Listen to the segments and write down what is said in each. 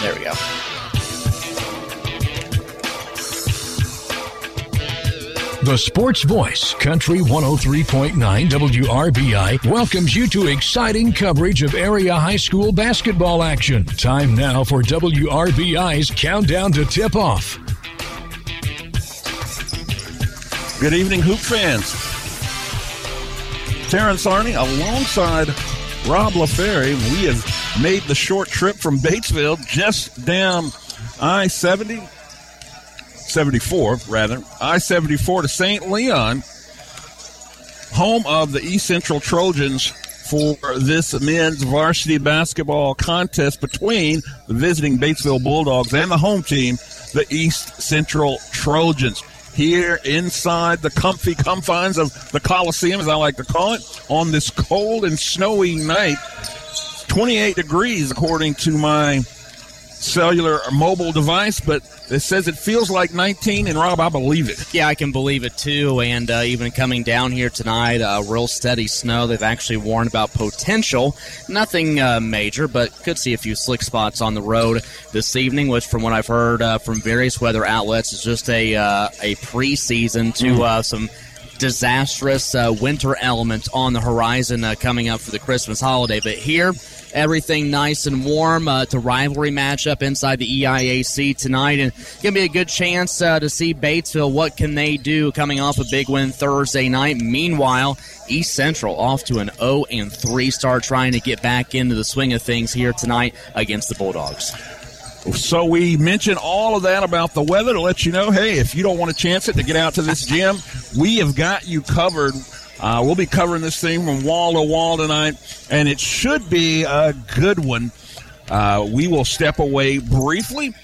There we go. The Sports Voice, Country 103.9 WRBI, welcomes you to exciting coverage of area high school basketball action. Time now for WRBI's Countdown to Tip Off. Good evening, Hoop fans. Terrence Arney alongside Rob LaFerry. We have made the short trip from Batesville just down I 70, 74, rather, I 74 to St. Leon, home of the East Central Trojans for this men's varsity basketball contest between the visiting Batesville Bulldogs and the home team, the East Central Trojans. Here inside the comfy confines of the Coliseum, as I like to call it, on this cold and snowy night. 28 degrees, according to my cellular mobile device, but it says it feels like 19, and Rob, I believe it. Yeah, I can believe it too. And uh, even coming down here tonight, uh, real steady snow. They've actually warned about potential, nothing uh, major, but could see a few slick spots on the road this evening. Which, from what I've heard uh, from various weather outlets, is just a uh, a preseason to Mm. uh, some disastrous uh, winter element on the horizon uh, coming up for the Christmas holiday. But here, everything nice and warm. Uh, it's a rivalry matchup inside the EIAC tonight, and gonna be a good chance uh, to see Batesville. What can they do coming off a big win Thursday night? Meanwhile, East Central off to an 0 and 3 start, trying to get back into the swing of things here tonight against the Bulldogs. So we mentioned all of that about the weather to let you know, hey, if you don't want to chance it to get out to this gym, we have got you covered. Uh, we'll be covering this thing from wall to wall tonight, and it should be a good one. Uh, we will step away briefly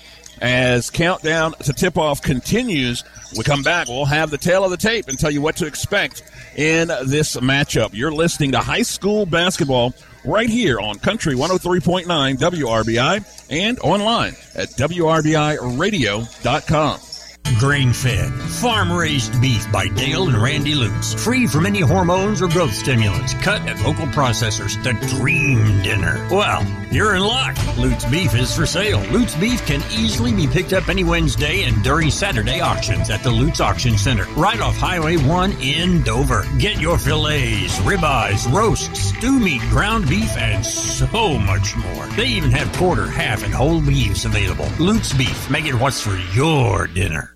as countdown to tip off continues. We come back, we'll have the tail of the tape and tell you what to expect in this matchup. You're listening to high school basketball right here on Country 103.9 WRBI and online at WRBIRadio.com. Grain fed, farm raised beef by Dale and Randy Lutz. Free from any hormones or growth stimulants. Cut at local processors. The dream dinner. Well, you're in luck. Lutz beef is for sale. Lutz beef can easily be picked up any Wednesday and during Saturday auctions at the Lutz Auction Center, right off Highway 1 in Dover. Get your fillets, ribeyes, roasts, stew meat, ground beef, and so much more. They even have quarter, half, and whole beefs available. Lutz beef. Make it what's for your dinner.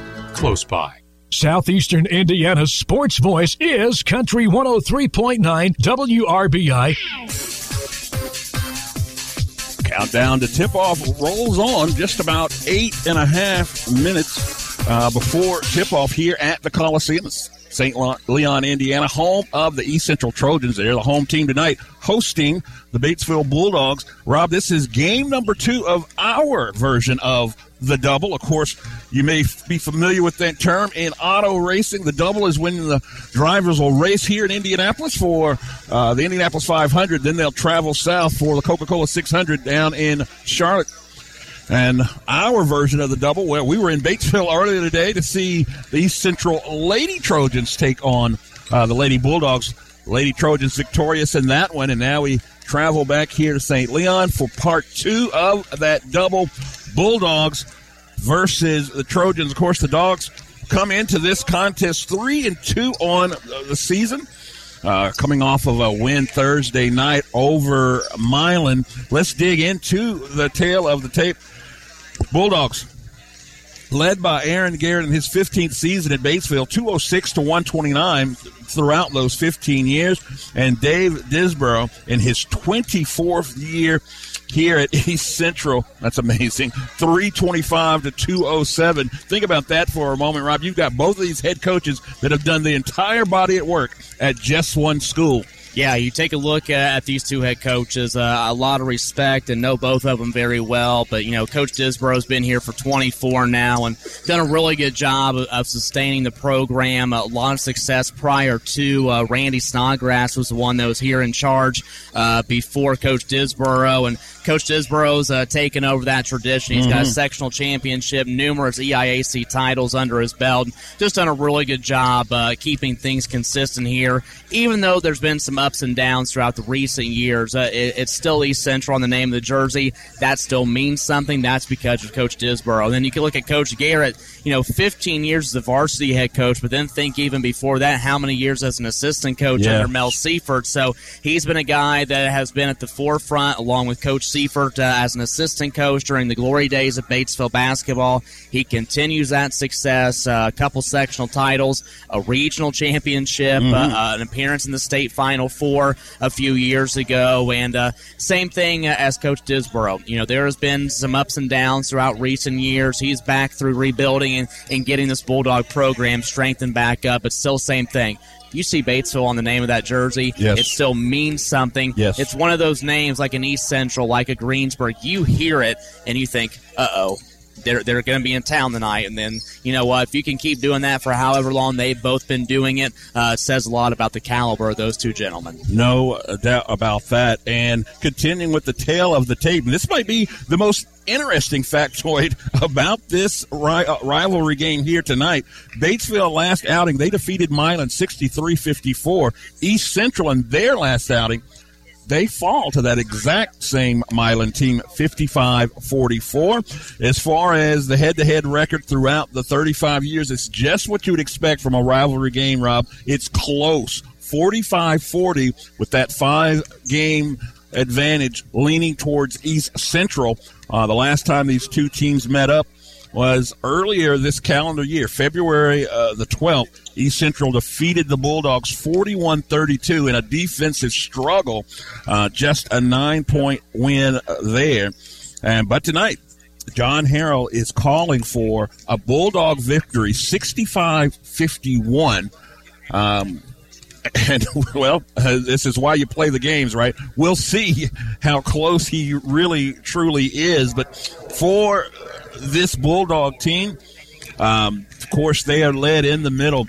close by. Southeastern Indiana's sports voice is Country 103.9 WRBI. Countdown to tip off rolls on just about eight and a half minutes uh, before tip off here at the Coliseum. St. Leon, Indiana, home of the East Central Trojans. They're the home team tonight, hosting the Batesville Bulldogs. Rob, this is game number two of our version of the double. Of course, you may f- be familiar with that term in auto racing. The double is when the drivers will race here in Indianapolis for uh, the Indianapolis 500, then they'll travel south for the Coca Cola 600 down in Charlotte. And our version of the double, well, we were in Batesville earlier today to see the East Central Lady Trojans take on uh, the Lady Bulldogs. Lady Trojans victorious in that one, and now we travel back here to St. Leon for part two of that double. Bulldogs versus the Trojans. Of course, the Dogs come into this contest three and two on the season. Uh, coming off of a win Thursday night over Milan. Let's dig into the tail of the tape. Bulldogs, led by Aaron Garrett in his 15th season at Batesville, 206 to 129 throughout those 15 years, and Dave Disborough in his 24th year here at East Central. That's amazing. 325 to 207. Think about that for a moment, Rob. You've got both of these head coaches that have done the entire body at work at just one school. Yeah, you take a look at these two head coaches. Uh, a lot of respect and know both of them very well. But you know, Coach Disborough's been here for 24 now and done a really good job of, sustaining the program. A lot of success prior to uh, Randy Snodgrass was the one that was here in charge uh, before Coach Disborough, and Coach Disborough's uh, taken over that tradition. He's mm-hmm. got a sectional championship, numerous EIAC titles under his belt. Just done a really good job uh, keeping things consistent here, even though there's been some ups and downs throughout the recent years. Uh, it, it's still East Central on the name of the jersey. That still means something. That's because of Coach Disborough. And then you can look at Coach Garrett. You know, 15 years as a varsity head coach, but then think even before that, how many years as an assistant coach yeah. under Mel Seifert. So he's been a guy that has been at the forefront, along with Coach Seifert uh, as an assistant coach during the glory days of Batesville basketball. He continues that success. Uh, a couple sectional titles, a regional championship, mm-hmm. uh, an appearance in the state final four a few years ago, and uh, same thing as Coach Disborough. You know, there has been some ups and downs throughout recent years. He's back through rebuilding and, and getting this Bulldog program strengthened back up. It's still the same thing you see Batesville on the name of that jersey, yes. it still means something. Yes. It's one of those names like an East Central, like a Greensburg. You hear it and you think, uh oh, they're they're going to be in town tonight. And then you know what? If you can keep doing that for however long they've both been doing it, uh, says a lot about the caliber of those two gentlemen. No doubt about that. And continuing with the tale of the tape, this might be the most interesting factoid about this ri- uh, rivalry game here tonight. Batesville last outing, they defeated Milan 63-54. East Central in their last outing they fall to that exact same Milan team, 55 44. As far as the head to head record throughout the 35 years, it's just what you would expect from a rivalry game, Rob. It's close, 45 40, with that five game advantage leaning towards East Central. Uh, the last time these two teams met up, was earlier this calendar year, February uh, the 12th, East Central defeated the Bulldogs 41 32 in a defensive struggle. Uh, just a nine point win there. And, but tonight, John Harrell is calling for a Bulldog victory 65 51. Um, and well, uh, this is why you play the games, right? We'll see how close he really truly is. But for this Bulldog team. Um, of course, they are led in the middle.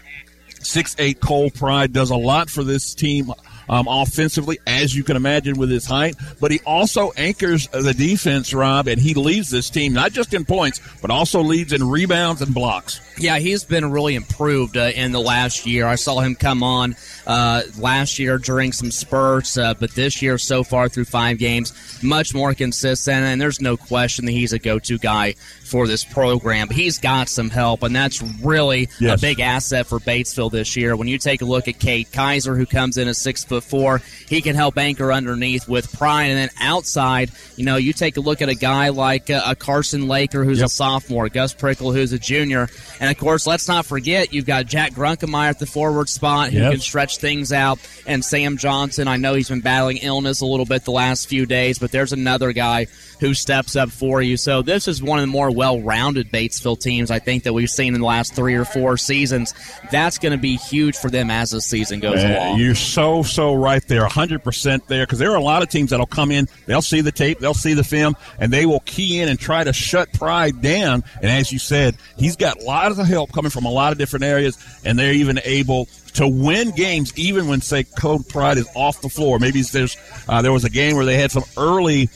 Six eight Cole Pride does a lot for this team um, offensively, as you can imagine with his height. But he also anchors the defense, Rob, and he leads this team not just in points, but also leads in rebounds and blocks. Yeah, he's been really improved uh, in the last year. I saw him come on uh, last year during some spurts, uh, but this year so far through five games, much more consistent. And there's no question that he's a go-to guy for this program. He's got some help, and that's really yes. a big asset for Batesville this year. When you take a look at Cade Kaiser, who comes in at six foot four, he can help anchor underneath with pride, and then outside, you know, you take a look at a guy like uh, a Carson Laker, who's yep. a sophomore, Gus Prickle, who's a junior. And of course, let's not forget you've got Jack Grunkemeyer at the forward spot who yep. can stretch things out, and Sam Johnson. I know he's been battling illness a little bit the last few days, but there's another guy who steps up for you. So this is one of the more well-rounded Batesville teams I think that we've seen in the last three or four seasons. That's going to be huge for them as the season goes Man, along. You're so so right there, 100 percent there, because there are a lot of teams that'll come in, they'll see the tape, they'll see the film, and they will key in and try to shut Pride down. And as you said, he's got a lot of help coming from a lot of different areas, and they're even able to win games even when say Cole Pride is off the floor. Maybe there's uh, there was a game where they had some early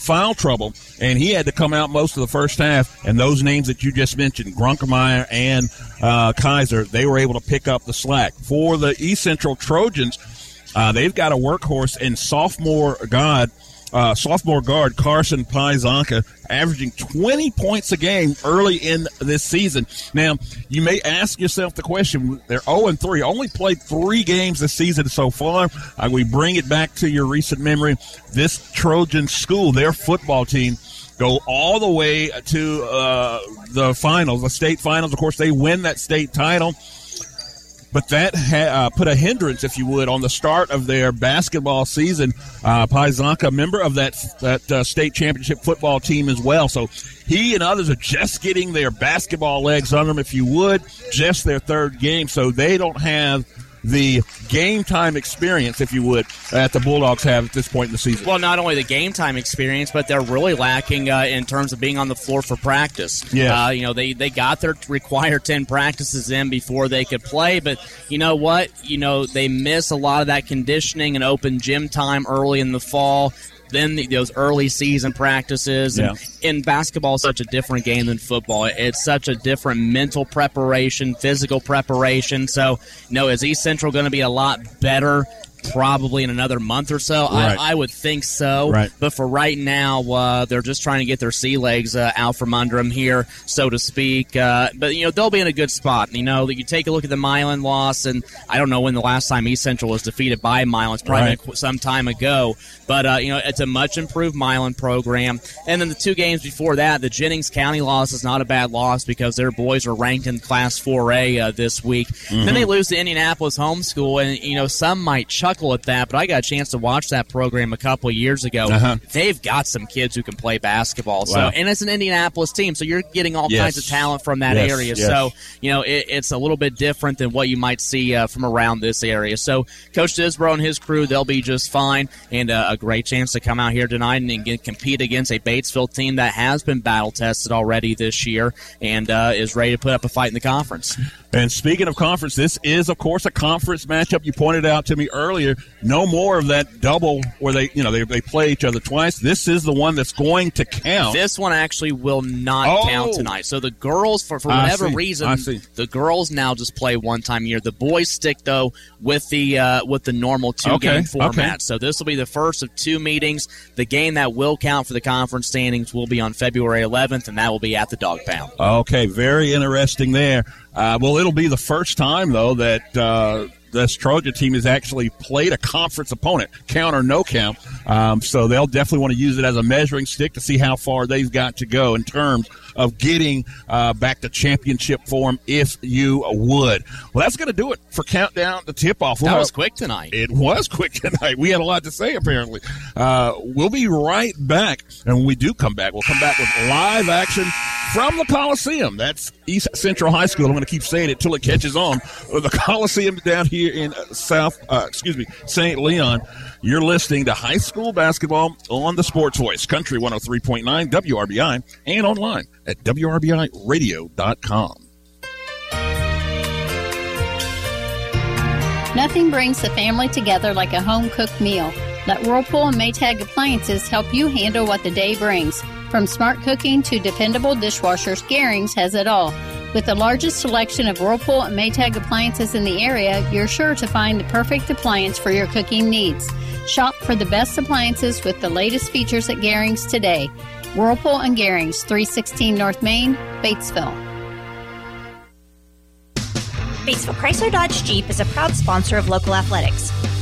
foul trouble, and he had to come out most of the first half. And those names that you just mentioned, Grunkemeyer and uh, Kaiser, they were able to pick up the slack for the East Central Trojans. Uh, they've got a workhorse in sophomore God uh, sophomore guard Carson Pizanka averaging 20 points a game early in this season. Now, you may ask yourself the question, they're 0 and 3, only played three games this season so far. Uh, we bring it back to your recent memory. This Trojan school, their football team, go all the way to uh, the finals, the state finals. Of course, they win that state title but that ha- uh, put a hindrance, if you would, on the start of their basketball season. Uh, Pizanka, member of that that uh, state championship football team as well, so he and others are just getting their basketball legs under them, if you would, just their third game, so they don't have the game time experience, if you would, that the Bulldogs have at this point in the season. Well, not only the game time experience, but they're really lacking uh, in terms of being on the floor for practice. Yeah. Uh, you know, they, they got their required 10 practices in before they could play, but you know what? You know, they miss a lot of that conditioning and open gym time early in the fall then the, those early season practices. And Yeah. in basketball, is such a different game than football. It's such a different mental preparation, physical preparation. So, you know, is East Central going to be a lot better? Probably in another month or so. Right. I, I would think so. Right. But for right now, uh, they're just trying to get their sea legs uh, out from under them here, so to speak. Uh, but you know they'll be in a good spot. You know, you take a look at the Milan loss, and I don't know when the last time East Central was defeated by Milan. It's probably Right. some time ago. But uh, you know, it's a much improved Milan program. And then the two games before that, the Jennings County loss is not a bad loss because their boys are ranked in Class 4A uh, this week. Then they lose to Indianapolis Homeschool, and you know some might chuckle at that, but I got a chance to watch that program a couple of years ago. Uh-huh. They've got some kids who can play basketball. So, Wow. and it's an Indianapolis team, so you're getting all Yes. kinds of talent from that Yes, area. yes. So, you know, it, it's a little bit different than what you might see uh, from around this area. So, Coach Disbro and his crew, they'll be just fine, and uh, a great chance to come out here tonight and, get, compete against a Batesville team that has been battle tested already this year and uh, is ready to put up a fight in the conference. And speaking of conference, this is, of course, a conference matchup. You pointed out to me earlier. No more of that double where they, you know, they, they play each other twice. This is the one that's going to count. This one actually will not Oh. count tonight. So the girls, for, for whatever reason, the girls now just play one time a year. The boys stick though with the uh, with the normal two Okay, game format. okay. So this will be the first of two meetings. The game that will count for the conference standings will be on February 11th, and that will be at the Dog Pound. Okay, very interesting there. Uh, well, it'll be the first time though that uh, this Trojan team has actually played a conference opponent, count or no count. Um, so they'll definitely want to use it as a measuring stick to see how far they've got to go in terms of getting uh, back to championship form, if you would. Well, that's going to do it for countdown to tip off. That was quick tonight. It was quick tonight. We had a lot to say, apparently. Uh, we'll be right back. And when we do come back, we'll come back with live action from the Coliseum. That's East Central High School. I'm going to keep saying it till it catches on. The Coliseum down here in South, uh, excuse me, St. Leon. You're listening to high school basketball on the Sports Voice, Country 103.9 WRBI, and online at WRBIRadio.com. Nothing brings the family together like a home cooked meal. Let Whirlpool and Maytag appliances help you handle what the day brings. From smart cooking to dependable dishwashers, Garings has it all. With the largest selection of Whirlpool and Maytag appliances in the area, you're sure to find the perfect appliance for your cooking needs. Shop for the best appliances with the latest features at Garings today. Whirlpool and Garings, 316 North Main, Batesville. Batesville Chrysler Dodge Jeep is a proud sponsor of local athletics.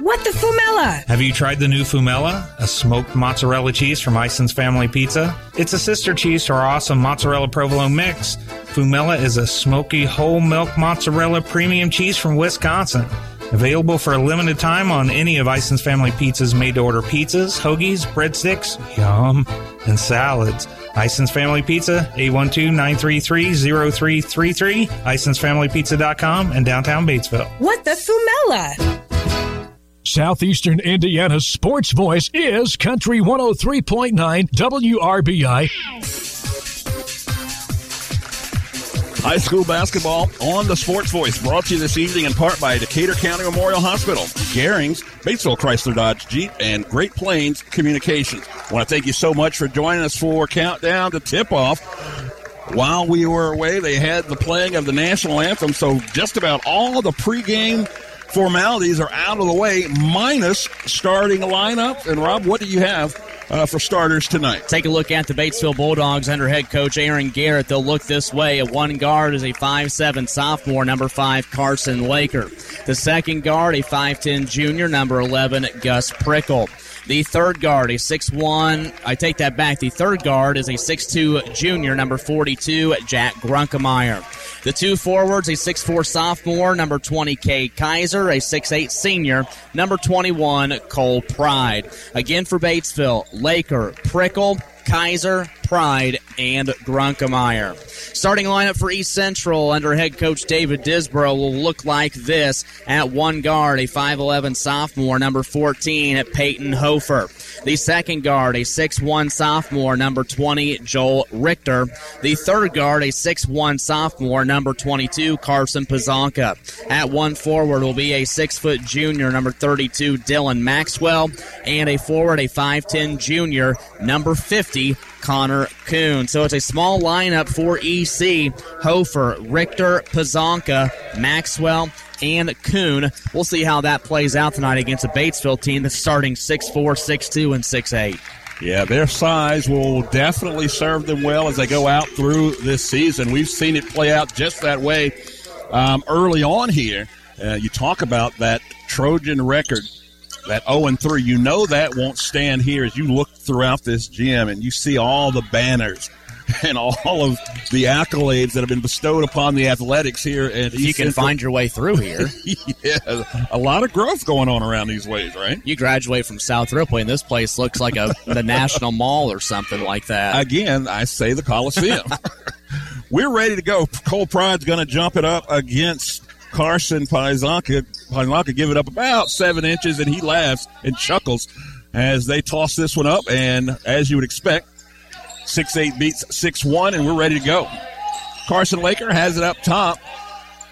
What the Fumella? Have you tried the new Fumella, a smoked mozzarella cheese from Ison's Family Pizza? It's a sister cheese to our awesome mozzarella provolone mix. Fumella is a smoky whole milk mozzarella premium cheese from Wisconsin. Available for a limited time on any of Ison's Family Pizza's made to order pizzas, hoagies, breadsticks, yum, and salads. Ison's Family Pizza, 812-933-0333, Ison'sFamilyPizza.com, and downtown Batesville. What the Fumella? Southeastern Indiana's sports voice is Country 103.9 WRBI. High school basketball on the Sports Voice, brought to you this evening in part by Decatur County Memorial Hospital, Garings, Batesville Chrysler Dodge Jeep, and Great Plains Communications. I want to thank you so much for joining us for Countdown to Tip Off. While we were away, they had the playing of the national anthem, so just about all the pregame formalities are out of the way, minus starting lineup. And Rob, what do you have uh, for starters tonight? Take a look at the Batesville Bulldogs under head coach Aaron Garrett. They'll look this way. A one guard is a 5'7 sophomore, number 5, Carson Laker. The second guard, a 5'10 junior, number 11, Gus Prickle. The third guard, a 6'1. I take that back. The third guard is a 6'2 junior, number 42, Jack Grunkemeyer. The two forwards, a 6'4 sophomore, number 20, K. Kaiser, a 6'8 senior, number 21, Cole Pride. Again for Batesville, Laker, Prickle, Kaiser, Pride, and Grunkemeyer. Starting lineup for East Central under head coach David Disborough will look like this at one guard, a 5'11 sophomore, number 14, at Peyton Hofer. The second guard, a 6'1 sophomore, number 20, Joel Richter. The third guard, a 6'1 sophomore, number 22, Carson Pazanka. At one forward will be a 6 foot junior, number 32, Dylan Maxwell. And a forward, a 5'10 junior, number 50, Connor Kuhn. So it's a small lineup for EC. Hofer, Richter, Pazanka, Maxwell, and Kuhn. We'll see how that plays out tonight against a Batesville team that's starting 6'4, 6'2, and 6'8. Yeah, their size will definitely serve them well as they go out through this season. We've seen it play out just that way um, early on here. Uh, you talk about that Trojan record, that 0 and 3. You know that won't stand here as you look throughout this gym and you see all the banners and all of the accolades that have been bestowed upon the athletics here. And you can find your way through here. yeah, a lot of growth going on around these ways, right? You graduate from South Ripley, and this place looks like a the National Mall or something like that. Again, I say the Coliseum. We're ready to go. Cole Pride's going to jump it up against Carson Pazanka. Pazanka give it up about seven inches, and he laughs and chuckles as they toss this one up. And as you would expect, Six eight beats six one, and we're ready to go. Carson Laker has it up top.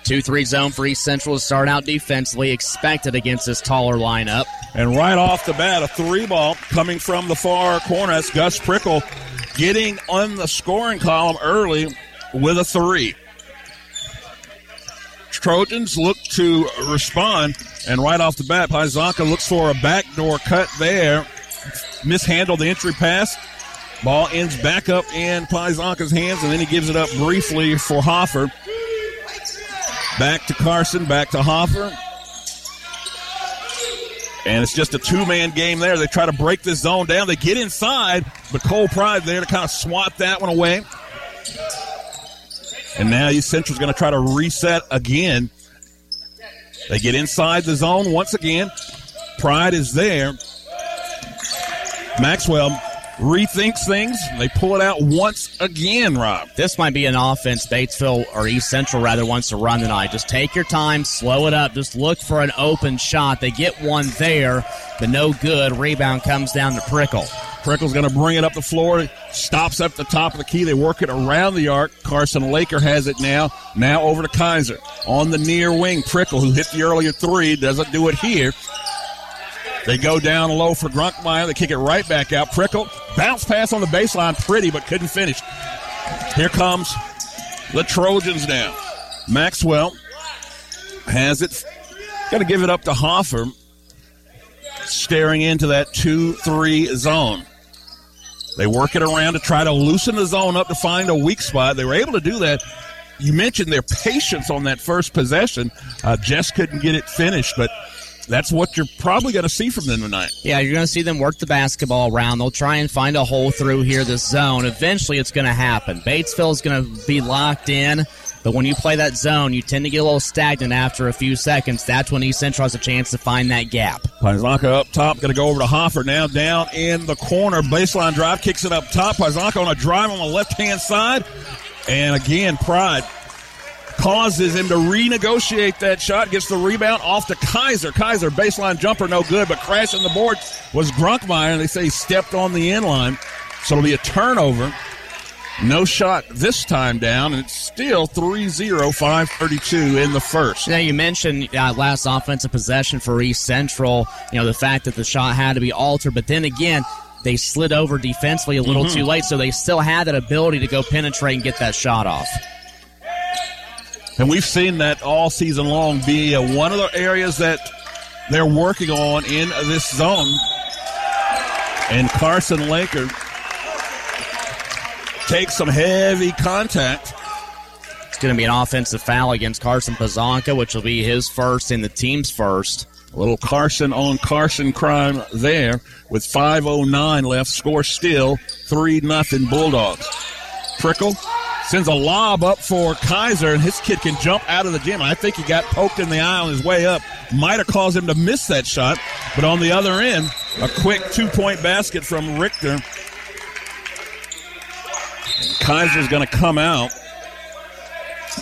2 3 zone for East Central to start out defensively, expected against this taller lineup. And right off the bat, a three ball coming from the far corner. That's Gus Prickle getting on the scoring column early with a three. Trojans look to respond, and right off the bat, Pazanka looks for a backdoor cut there. Mishandled the entry pass. Ball ends back up in Pazanka's hands, and then he gives it up briefly for Hoffer. Back to Carson, back to Hoffer. And it's just a two man game there. They try to break this zone down. They get inside, but Cole Pride there to kind of swat that one away. And now East Central's going to try to reset again. They get inside the zone once again. Pride is there. Maxwell rethinks things. They pull it out once again, Rob. This might be an offense Batesville or East Central rather wants to run tonight. Just take your time, slow it up, just look for an open shot. They get one there, but no good. Rebound comes down to Prickle. Prickle's going to bring it up the floor, stops up the top of the key. They work it around the arc. Carson Laker has it now. Now over to Kaiser. On the near wing, Prickle, who hit the earlier three, doesn't do it here. They go down low for Grunkemeyer. They kick it right back out. Prickle, bounce pass on the baseline, pretty, but couldn't finish. Here comes the Trojans now. Maxwell has it. Got to give it up to Hoffer. Staring into that 2 3 zone. They work it around to try to loosen the zone up to find a weak spot. They were able to do that. You mentioned their patience on that first possession. Uh, just couldn't get it finished, but that's what you're probably going to see from them tonight. Yeah, you're going to see them work the basketball around. They'll try and find a hole through here, this zone. Eventually, it's going to happen. Batesville is going to be locked in. But when you play that zone, you tend to get a little stagnant after a few seconds. That's when East Central has a chance to find that gap. Pazanka up top, going to go over to Hoffer now, down in the corner. Baseline drive, kicks it up top. Pazanka on a drive on the left hand side. And again, Pride causes him to renegotiate that shot. Gets the rebound off to Kaiser. Kaiser baseline jumper no good, but crashing the board was Grunkemeyer, and they say he stepped on the end line. So it'll be a turnover. No shot this time down, and it's still 3 0, 532 in the first. Now, you mentioned uh, last offensive possession for East Central, you know, the fact that the shot had to be altered, but then again, they slid over defensively a little mm-hmm. too late, so they still had that ability to go penetrate and get that shot off. And we've seen that all season long be uh, one of the areas that they're working on in this zone. And Carson Laker takes some heavy contact. It's going to be an offensive foul against Carson Pazanka, which will be his first and the team's first. A little Carson on Carson crime there with 5.09 left. Score still 3 nothing Bulldogs. Prickle sends a lob up for Kaiser, and his kid can jump out of the gym. I think he got poked in the eye on his way up. Might have caused him to miss that shot, but on the other end, a quick two point basket from Richter. Kaiser's going to come out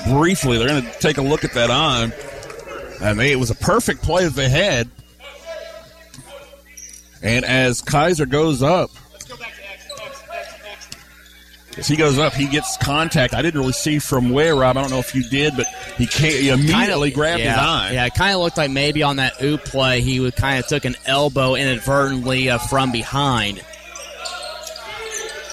briefly. They're going to take a look at that eye. And they, it was a perfect play that they had. And as Kaiser goes up, as he goes up, he gets contact. I didn't really see from where, Rob. I don't know if you did, but he, he immediately kinda, grabbed yeah, his eye. Yeah, it kind of looked like maybe on that oop play, he would kind of took an elbow inadvertently uh, from behind.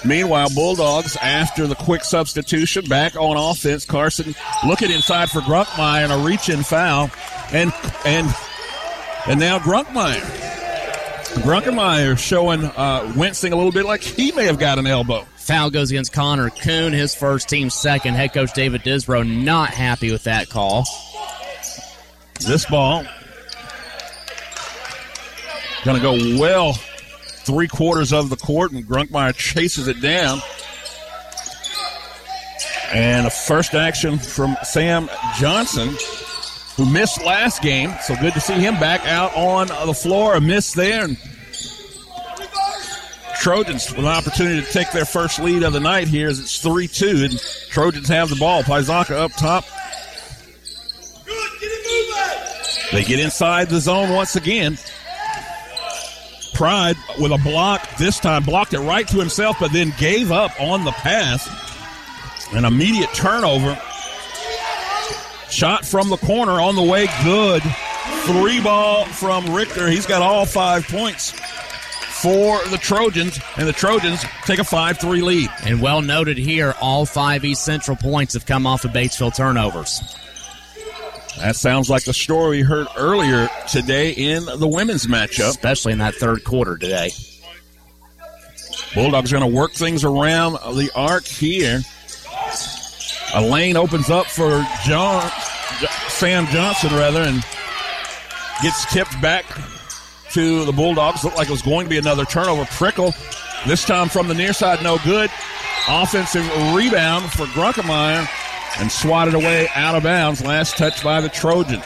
Meanwhile, Bulldogs, after the quick substitution, back on offense. Carson looking inside for Grunkemeyer and a reach-in foul, and and and now Grunkemeyer. Grunkemeyer showing, uh, wincing a little bit like he may have got an elbow. Foul goes against Connor Kuhn, his first team second. Head coach David Disbro not happy with that call. This ball going to go well three quarters of the court, and Grunkemeyer chases it down. And a first action from Sam Johnson, who missed last game. So good to see him back out on the floor. A miss there. And Trojans with an opportunity to take their first lead of the night here as it's 3 2. And Trojans have the ball. Pazanka up top. They get inside the zone once again. Pride with a block this time, blocked it right to himself, but then gave up on the pass. An immediate turnover. Shot from the corner on the way, good. Three ball from Richter. He's got all five points for the Trojans, and the Trojans take a 5 3 lead. And well noted here, all five East Central points have come off of Batesville turnovers. That sounds like the story we heard earlier today in the women's matchup. Especially in that third quarter today. Bulldogs are going to work things around the arc here. A lane opens up for John, Sam Johnson, rather, and gets tipped back to the Bulldogs. Looked like it was going to be another turnover. Prickle, this time from the near side, no good. Offensive rebound for Grunkemeyer and swatted away out of bounds. Last touch by the Trojan.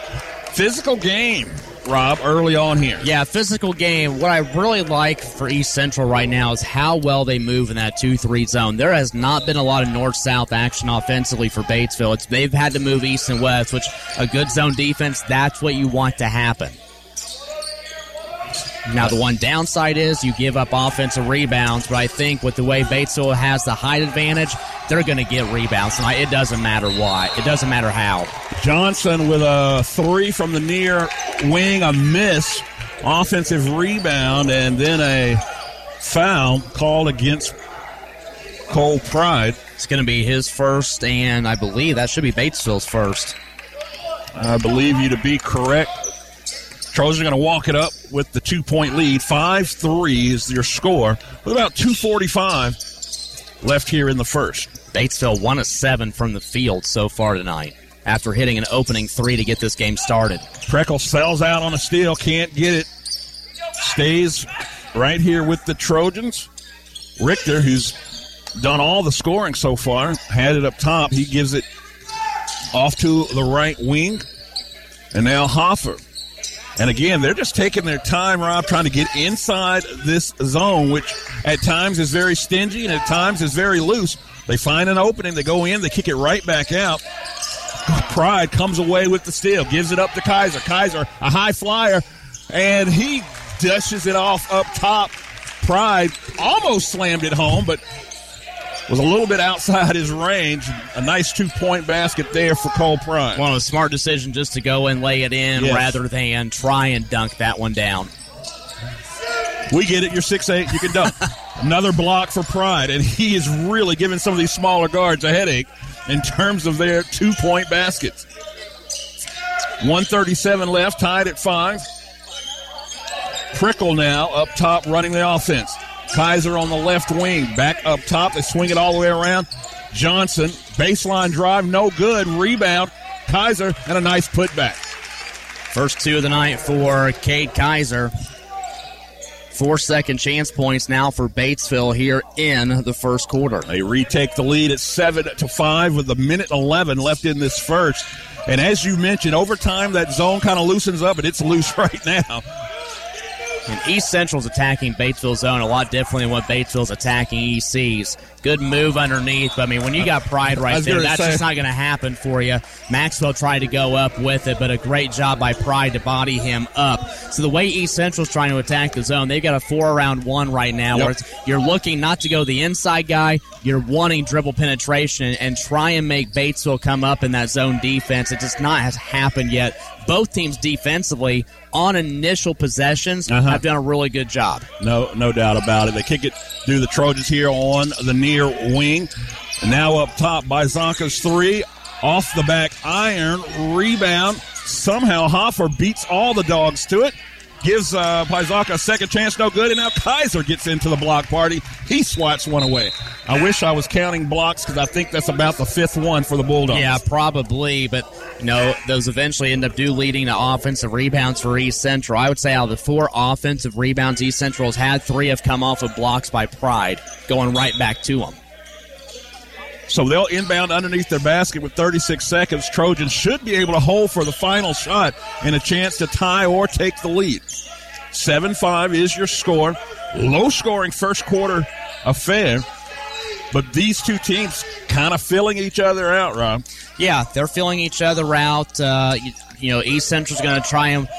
Physical game, Rob, early on here. Yeah, physical game. What I really like for East Central right now is how well they move in that 2 3 zone. There has not been a lot of north south action offensively for Batesville. It's, they've had to move east and west, which a good zone defense, that's what you want to happen. Now, the one downside is you give up offensive rebounds, but I think with the way Batesville has the height advantage, they're going to get rebounds tonight. It doesn't matter why. It doesn't matter how. Johnson with a three from the near wing, a miss, offensive rebound, and then a foul called against Cole Pride. It's going to be his first, and I believe that should be Batesville's first. I believe you to be correct. Trojans are going to walk it up with the two point lead. 5 3 is your score with about 2.45 left here in the first. Batesville one of seven from the field so far tonight after hitting an opening three to get this game started. Prickle sells out on a steal, can't get it. Stays right here with the Trojans. Richter, who's done all the scoring so far, had it up top. He gives it off to the right wing. And now Hoffer and again, they're just taking their time, Rob, trying to get inside this zone, which at times is very stingy and at times is very loose. They find an opening, they go in, they kick it right back out. Pride comes away with the steal, gives it up to Kaiser. Kaiser, a high flyer, and he dishes it off up top. Pride almost slammed it home, but was a little bit outside his range. A nice two point basket there for Cole Pride. Well, a smart decision just to go and lay it in Yes. rather than try and dunk that one down. We get it. You're six eight. You can dunk. Another block for Pride, and he is really giving some of these smaller guards a headache in terms of their two point baskets. 137 left, tied at five. Prickle now up top running the offense. Kaiser on the left wing, back up top. They swing it all the way around. Johnson, baseline drive, no good. Rebound. Kaiser, and a nice putback. First two of the night for Cade Kaiser. Four second chance points now for Batesville here in the first quarter. They retake the lead at seven to five with a minute eleven left in this first. And as you mentioned, over time that zone kind of loosens up, and it's loose right now. And East Central's attacking Batesville's zone a lot differently than what Batesville's attacking EC's. Good move underneath, but I mean, when you got pride right there, that's say. just not going to happen for you. Maxwell tried to go up with it, but a great job by Pride to body him up. So the way East Central's trying to attack the zone, they've got a four around one right now yep. where you're looking not to go the inside guy, you're wanting dribble penetration and try and make Batesville come up in that zone defense. It just not has happened yet. Both teams defensively on initial possessions uh-huh. have done a really good job. No, no doubt about it. They kick it through the Trojans here on the near wing. Now up top Pazanka's three. Off the back iron. Rebound. Somehow Hoffer beats all the dogs to it gives uh, a second chance, no good, and now Kaiser gets into the block party. He swats one away. I wish I was counting blocks because I think that's about the fifth one for the Bulldogs. Yeah, probably, but you know those eventually end up do leading to offensive rebounds for East Central. I would say out of the four offensive rebounds East Central's had, three have come off of blocks by Pride, going right back to them. So they'll inbound underneath their basket with 36 seconds. Trojans should be able to hold for the final shot and a chance to tie or take the lead. 7 5 is your score. Low scoring first quarter affair. But these two teams kind of filling each other out, Rob. Yeah, they're filling each other out. Uh, you, you know, East Central's going to try and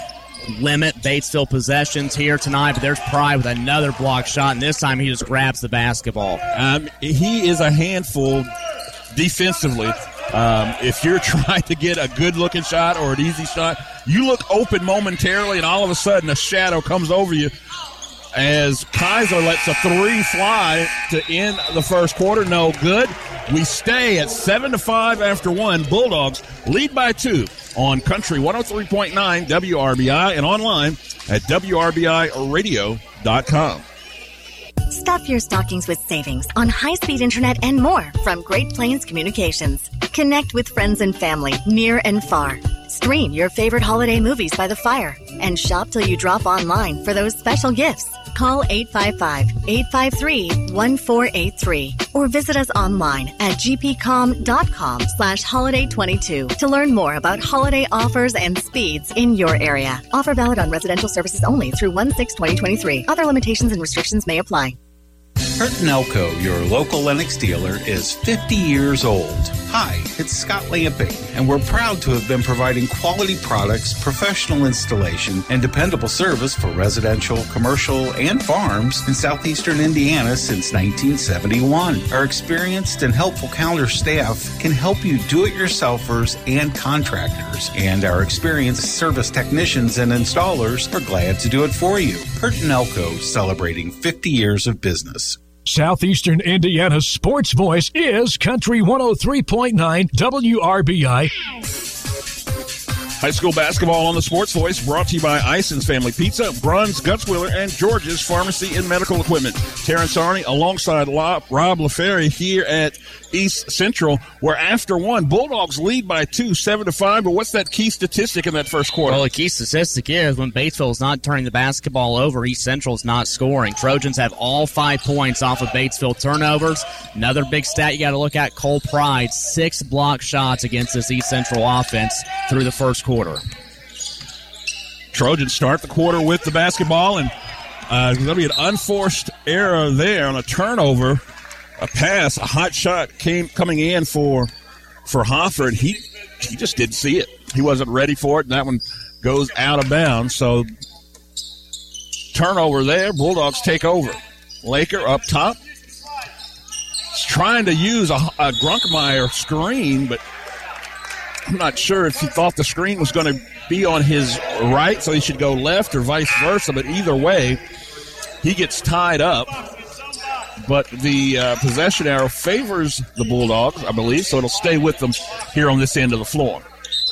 limit Batesville possessions here tonight, but there's Pride with another block shot, and this time he just grabs the basketball. Um, he is a handful defensively. Um, if you're trying to get a good looking shot or an easy shot, you look open momentarily, and all of a sudden a shadow comes over you as Kaiser lets a three fly to end the first quarter. No good. We stay at seven to five after one. Bulldogs lead by two on Country 103.9 WRBI and online at WRBIRadio.com. Stuff your stockings with savings on high speed internet and more from Great Plains Communications. Connect with friends and family near and far. Stream your favorite holiday movies by the fire and shop till you drop online for those special gifts. Call 855-853-1483 or visit us online at gpcom.com slash holiday22 to learn more about holiday offers and speeds in your area. Offer valid on residential services only through 1-6-2023. Other limitations and restrictions may apply. Curtin Elko, your local Lennox dealer, is 50 years old. Hi, it's Scott Lamping, and we're proud to have been providing quality products, professional installation, and dependable service for residential, commercial, and farms in southeastern Indiana since 1971. Our experienced and helpful counter staff can help you do it yourselfers and contractors, and our experienced service technicians and installers are glad to do it for you. Curtin Elko celebrating 50 years of business. Southeastern Indiana's sports voice is Country 103.9 WRBI. High school basketball on the Sports Voice brought to you by Ison's Family Pizza, Bruns, Gutzwiller, and George's Pharmacy and Medical Equipment. Terrence Arney alongside Rob LaFerry here at East Central, where after one, Bulldogs lead by two, seven to five. But what's that key statistic in that first quarter? Well, the key statistic is when Batesville is not turning the basketball over, East Central is not scoring. Trojans have all five points off of Batesville turnovers. Another big stat you got to look at: Cole Pride six block shots against this East Central offense through the first quarter. Trojans start the quarter with the basketball, and uh, there'll be an unforced error there on a turnover a pass, a hot shot came coming in for for Hoffer, and he he just didn't see it. He wasn't ready for it, and that one goes out of bounds. So turnover there. Bulldogs take over. Laker up top. He's trying to use a, a Grunkemeyer screen, but I'm not sure if he thought the screen was going to be on his right, so he should go left or vice versa. But either way, he gets tied up but the uh, possession arrow favors the Bulldogs, I believe, so it'll stay with them here on this end of the floor.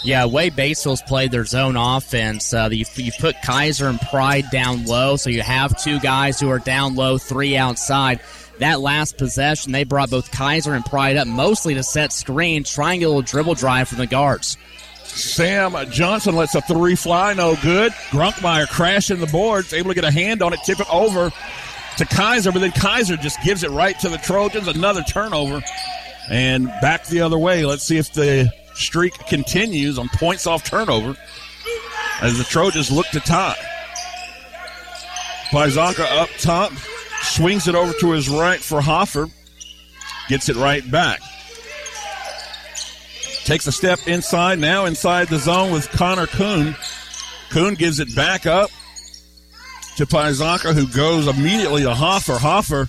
Yeah, way Batesville's played their zone offense. Uh, you, you put Kaiser and Pride down low, so you have two guys who are down low, three outside. That last possession, they brought both Kaiser and Pride up mostly to set a little dribble drive from the guards. Sam Johnson lets a three fly, no good. Grunkemeyer crashing the boards, able to get a hand on it, tip it over to Kaiser, but then Kaiser just gives it right to the Trojans. Another turnover and back the other way. Let's see if the streak continues on points off turnover as the Trojans look to tie. Pizanka up top, swings it over to his right for Hofer, gets it right back. Takes a step inside, now inside the zone with Connor Kuhn. Kuhn gives it back up to Pazanka, who goes immediately to Hofer. Hofer,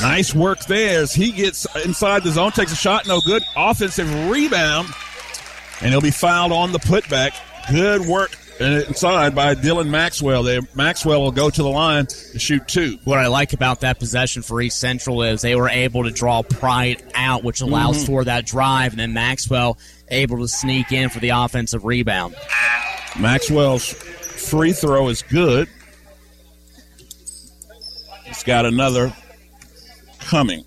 nice work there as he gets inside the zone, takes a shot, no good. Offensive rebound, and he'll be fouled on the putback. Good work inside by Dylan Maxwell. There, Maxwell will go to the line to shoot two. What I like about that possession for East Central is they were able to draw Pride out, which allows Mhm. for that drive, and then Maxwell able to sneak in for the offensive rebound. Maxwell's free throw is good. He's got another coming.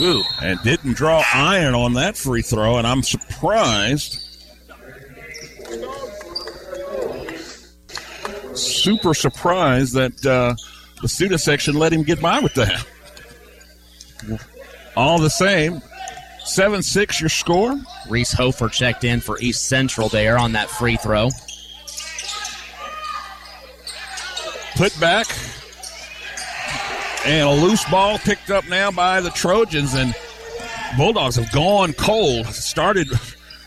Ooh, and didn't draw iron on that free throw, and I'm surprised. Super surprised that uh, the student section let him get by with that. All the same, 7 6 your score. Reese Hofer checked in for East Central there on that free throw. Put back. And a loose ball picked up now by the Trojans, and Bulldogs have gone cold. Started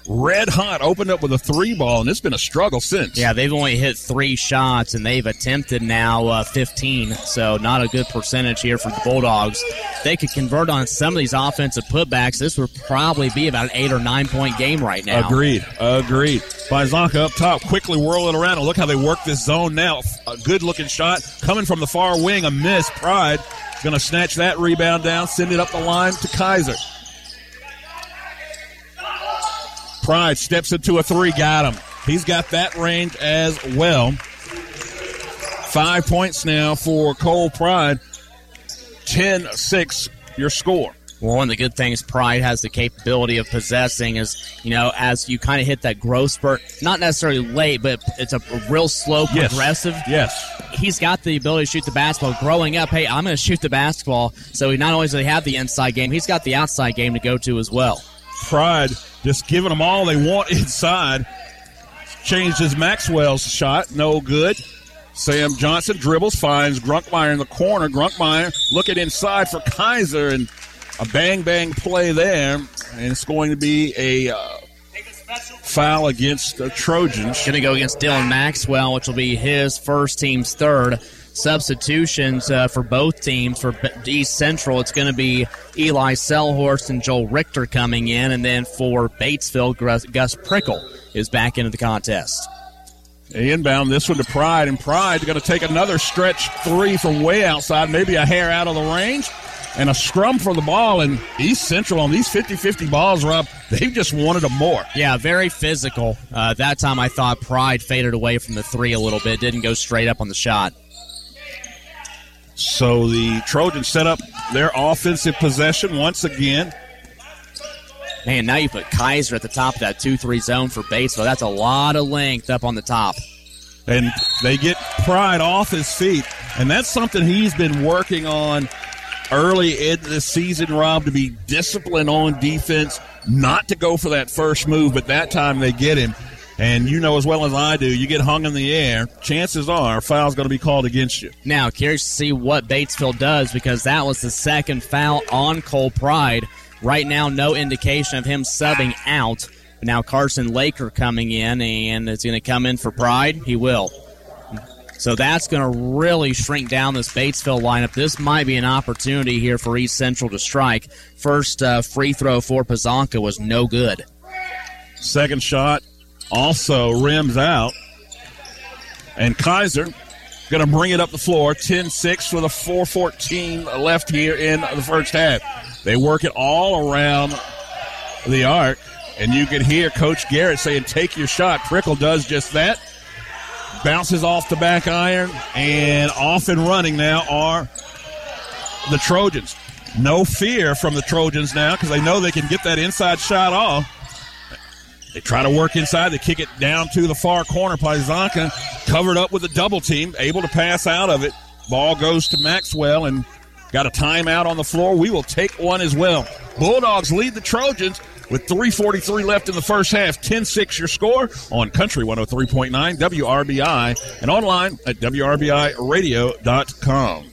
red hot, opened up with a three ball, and it's been a struggle since. Yeah, they've only hit three shots, and they've attempted now uh, 15, so not a good percentage here for the Bulldogs. They could convert on some of these offensive putbacks. This would probably be about an eight or nine point game right now. Agreed. Agreed. Pazanka up top, quickly whirl it around. And look how they work this zone now. A good looking shot coming from the far wing. A miss. Pride going to snatch that rebound down, send it up the line to Kaiser. Pride steps into a three, got him. He's got that range as well. Five points now for Cole Pride. 10 6 your score. Well, one of the good things Pride has the capability of possessing is, you know, as you kind of hit that growth spurt, not necessarily late, but it's a real slow, Yes. progressive. Yes. He's got the ability to shoot the basketball. Growing up, hey, I'm going to shoot the basketball. So he not only does he have the inside game, he's got the outside game to go to as well. Pride just giving them all they want inside. Changes Maxwell's shot, no good. Sam Johnson dribbles, finds Grunkemeyer in the corner. Grunkemeyer looking inside for Kaiser, and a bang bang play there, and it's going to be a uh, foul against the Trojans. Going to go against Dylan Maxwell, which will be his first team's third. Substitutions uh, for both teams. For East Central, it's going to be Eli Selhorst and Joel Richter coming in. And then for Batesville, Gus, Prickle is back into the contest. Inbound this one to Pride, and Pride going to take another stretch three from way outside, maybe a hair out of the range, and a scrum for the ball. And East Central on these 50 50 balls, Rob, they've just wanted them more. Yeah, very physical. Uh, that time I thought Pride faded away from the three a little bit, didn't go straight up on the shot. So the Trojans set up their offensive possession once again. Man, now you put Kaiser at the top of that 2 3 zone for Batesville. That's a lot of length up on the top. And they get Pride off his feet. And that's something he's been working on early in the season, Rob, to be disciplined on defense, not to go for that first move, but that time they get him. And you know as well as I do, you get hung in the air, chances are a foul's going to be called against you. Now, curious to see what Batesville does because that was the second foul on Cole Pride. Right now, no indication of him subbing out. Now Carson Laker coming in, and it's going to come in for Pride. He will. So that's going to really shrink down this Batesville lineup. This might be an opportunity here for East Central to strike. First uh, free throw for Pazanka was no good. Second shot also rims out. And Kaiser going to bring it up the floor. 10 6 with a 4.14 left here in the first half. They work it all around the arc. And you can hear Coach Garrett saying, Take your shot. Prickle does just that. Bounces off the back iron. And off and running now are the Trojans. No fear from the Trojans now because they know they can get that inside shot off. They try to work inside. They kick it down to the far corner. Pazanka covered up with a double team, able to pass out of it. Ball goes to Maxwell and got a timeout on the floor. We will take one as well. Bulldogs lead the Trojans with 3.43 left in the first half. 10 6 your score on Country 103.9 WRBI and online at WRBIRadio.com.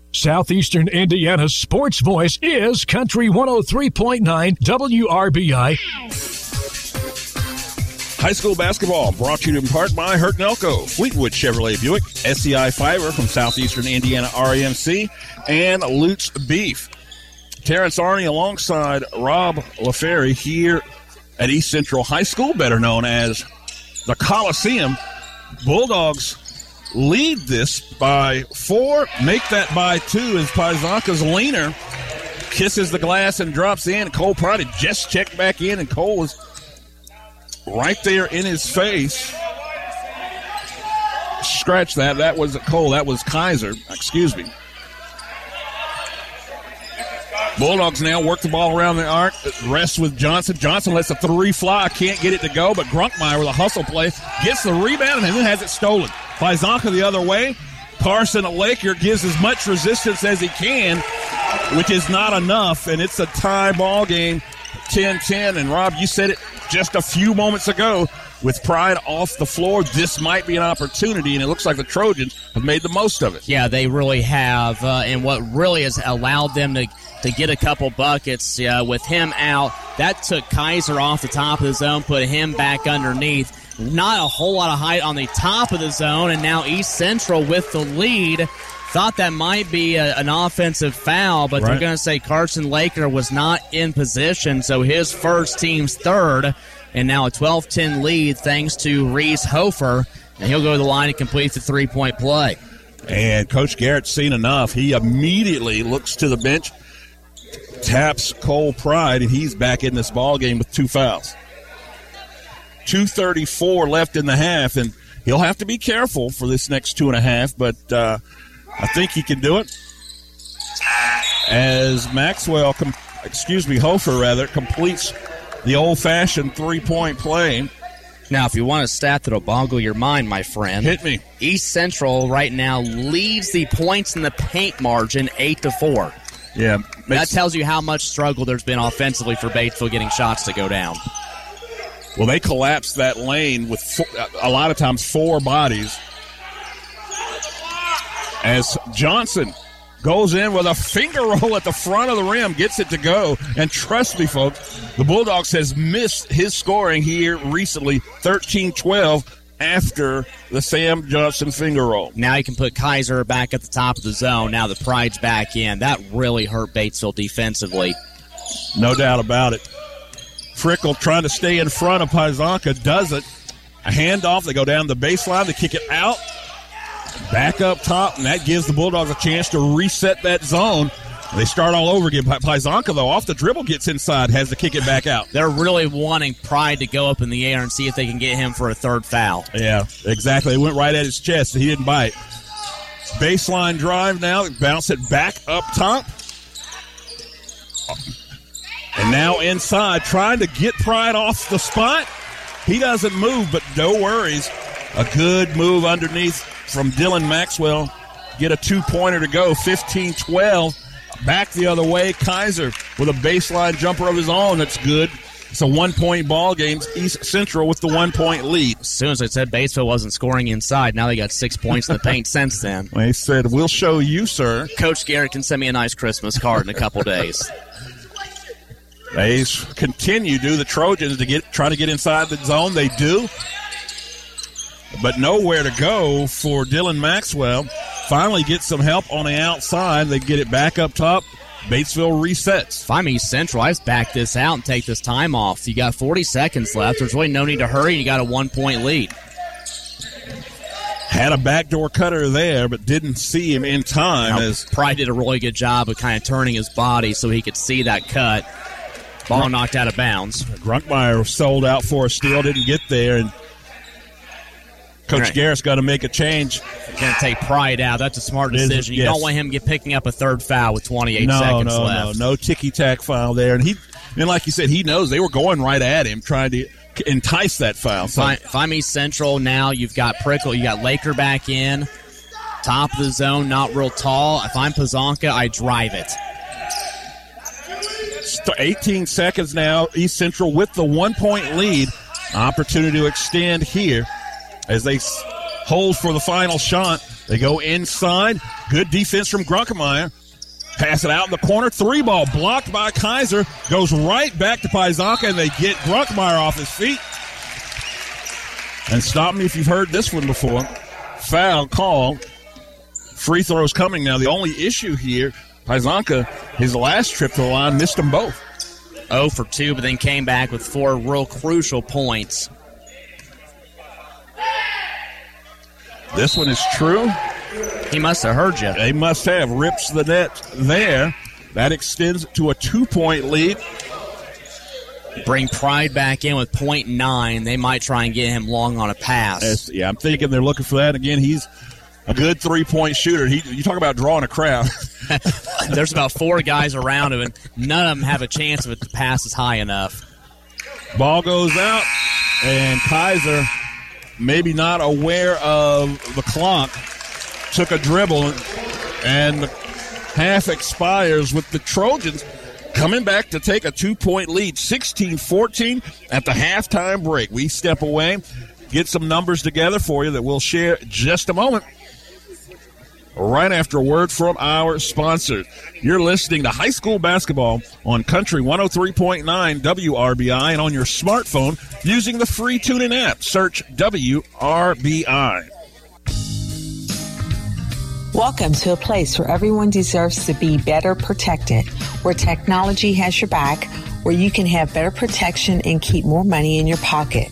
Southeastern Indiana's sports voice is Country 103.9 WRBI. High school basketball brought to you in part by Hurt Nelco, Fleetwood Chevrolet Buick, SCI Fiber from Southeastern Indiana REMC, and Lutz Beef. Terrence Arney alongside Rob LaFerry here at East Central High School, better known as the Coliseum. Bulldogs lead this by four, make that by two as Pazanka's leaner kisses the glass and drops in. Cole Pride just checked back in, and Cole was right there in his face. Scratch that. That was Cole. That was Kaiser. Excuse me. Bulldogs now work the ball around the arc. Rests with Johnson. Johnson lets a three fly. Can't get it to go, but Grunkemeyer with a hustle play gets the rebound and then has it stolen. Pazanka the other way. Carson Laker gives as much resistance as he can, which is not enough, and it's a tie ball game, 10-10. And Rob, you said it just a few moments ago. With Pride off the floor, this might be an opportunity, and it looks like the Trojans have made the most of it. Yeah, they really have, uh, and what really has allowed them to to get a couple buckets uh, with him out. That took Kaiser off the top of the zone, put him back underneath. Not a whole lot of height on the top of the zone, and now East Central with the lead. Thought that might be a, an offensive foul, but they're going to say Carson Laker was not in position, so his first team's third, and now a 12 10 lead thanks to Reese Hofer, and he'll go to the line and complete the three point play. And Coach Garrett's seen enough. He immediately looks to the bench, taps Cole Pride, and he's back in this ball game with two fouls. 234 left in the half, and he'll have to be careful for this next two and a half, but uh, I think he can do it. As Maxwell, com- excuse me, Hofer rather, completes the old fashioned three point play. Now, if you want a stat that'll boggle your mind, my friend, hit me. East Central right now leads the points in the paint margin eight to four. Yeah, that tells you how much struggle there's been offensively for Batesville getting shots to go down. Well, they collapsed that lane with four, a lot of times four bodies. As Johnson goes in with a finger roll at the front of the rim, gets it to go. And trust me, folks, the Bulldogs has missed his scoring here recently 13 12 after the Sam Johnson finger roll. Now you can put Kaiser back at the top of the zone. Now the pride's back in. That really hurt Batesville defensively. No doubt about it. Prickle trying to stay in front of Pazanka does it. A handoff. They go down the baseline. They kick it out. Back up top, and that gives the Bulldogs a chance to reset that zone. They start all over again. P- Pazanka, though, off the dribble, gets inside, has to kick it back out. They're really wanting Pride to go up in the air and see if they can get him for a third foul. Yeah, exactly. It went right at his chest. He didn't bite. Baseline drive now. Bounce it back up top. And now inside, trying to get Pride off the spot. He doesn't move, but no worries. A good move underneath from Dylan Maxwell. Get a two pointer to go, 15 12. Back the other way. Kaiser with a baseline jumper of his own. That's good. It's a one point ball game. East Central with the one point lead. As soon as I said Batesville wasn't scoring inside, now they got six points in the paint since then. They said, We'll show you, sir. Coach Garrett can send me a nice Christmas card in a couple days. They continue do the Trojans to get try to get inside the zone. They do, but nowhere to go for Dylan Maxwell. finally get some help on the outside. They get it back up top. Batesville resets. If I'm East Central, I just back this out and take this time off. You got 40 seconds left. There's really no need to hurry. You got a one point lead. Had a backdoor cutter there, but didn't see him in time. Now, as Pride did a really good job of kind of turning his body so he could see that cut. Ball Grunk- knocked out of bounds. Grunkemeyer sold out for a steal, didn't get there, and Coach Right. Garrett's got to make a change. Going to take Pride out. That's a smart decision. You yes. don't want him get picking up a third foul with 28 no, seconds no, left. no, no no ticky tack foul there, and he, and like you said, he knows they were going right at him, trying to entice that foul. If, So I, if I'm East Central now, you've got Prickle, you got Laker back in, top of the zone, not real tall. If I'm Pazanka, I drive it. 18 seconds now. East Central with the one point lead. Opportunity to extend here as they hold for the final shot. They go inside. Good defense from Grunkemeyer. Pass it out in the corner. Three ball blocked by Kaiser. Goes right back to Pazanka, and they get Grunkemeyer off his feet. And stop me if you've heard this one before. Foul call. Free throws coming now. The only issue here, Pazanka, his last trip to the line, missed them both. 0 for 2, but then came back with four real crucial points. This one is true. He must have heard you. They must have. Rips the net there. That extends to a two point lead. Bring Pride back in with point nine. They might try and get him long on a pass. As- yeah, I'm thinking they're looking for that. Again, he's a good three point shooter. He, you talk about drawing a crowd. There's about four guys around him, and none of them have a chance if the pass is high enough. Ball goes out, and Kaiser, maybe not aware of the clock, took a dribble, and half expires with the Trojans coming back to take a two point lead, 16 14 at the halftime break. We step away, get some numbers together for you that we'll share just a moment. Right after a word from our sponsors. You're listening to high school basketball on Country 103.9 WRBI and on your smartphone using the free TuneIn app. Search WRBI. Welcome to a place where everyone deserves to be better protected, where technology has your back, where you can have better protection and keep more money in your pocket,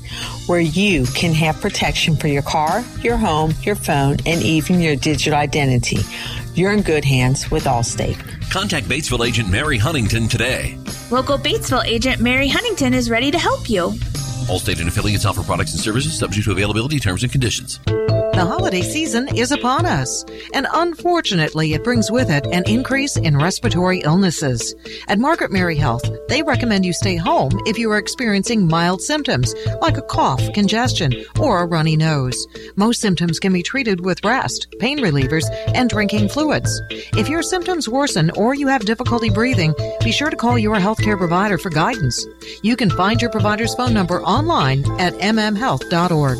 where you can have protection for your car, your home, your phone, and even your digital identity. You're in good hands with Allstate. Contact Batesville agent Mary Huntington today. Local Batesville agent Mary Huntington is ready to help you. Allstate and affiliates offer products and services subject to availability, terms, and conditions. The holiday season is upon us, and unfortunately, it brings with it an increase in respiratory illnesses. At Margaret Mary Health, they recommend you stay home if you are experiencing mild symptoms like a cough, congestion, or a runny nose. Most symptoms can be treated with rest, pain relievers, and drinking fluids. If your symptoms worsen or you have difficulty breathing, be sure to call your healthcare provider for guidance. You can find your provider's phone number online at mmhealth.org.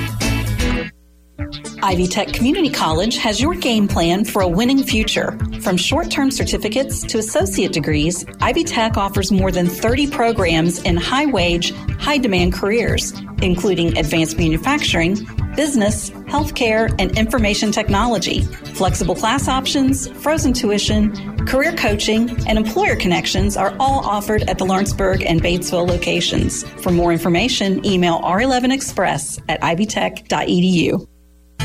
Ivy Tech Community College has your game plan for a winning future. From short term certificates to associate degrees, Ivy Tech offers more than 30 programs in high wage, high demand careers, including advanced manufacturing, business, healthcare, and information technology. Flexible class options, frozen tuition, career coaching, and employer connections are all offered at the Lawrenceburg and Batesville locations. For more information, email r11express at ivytech.edu.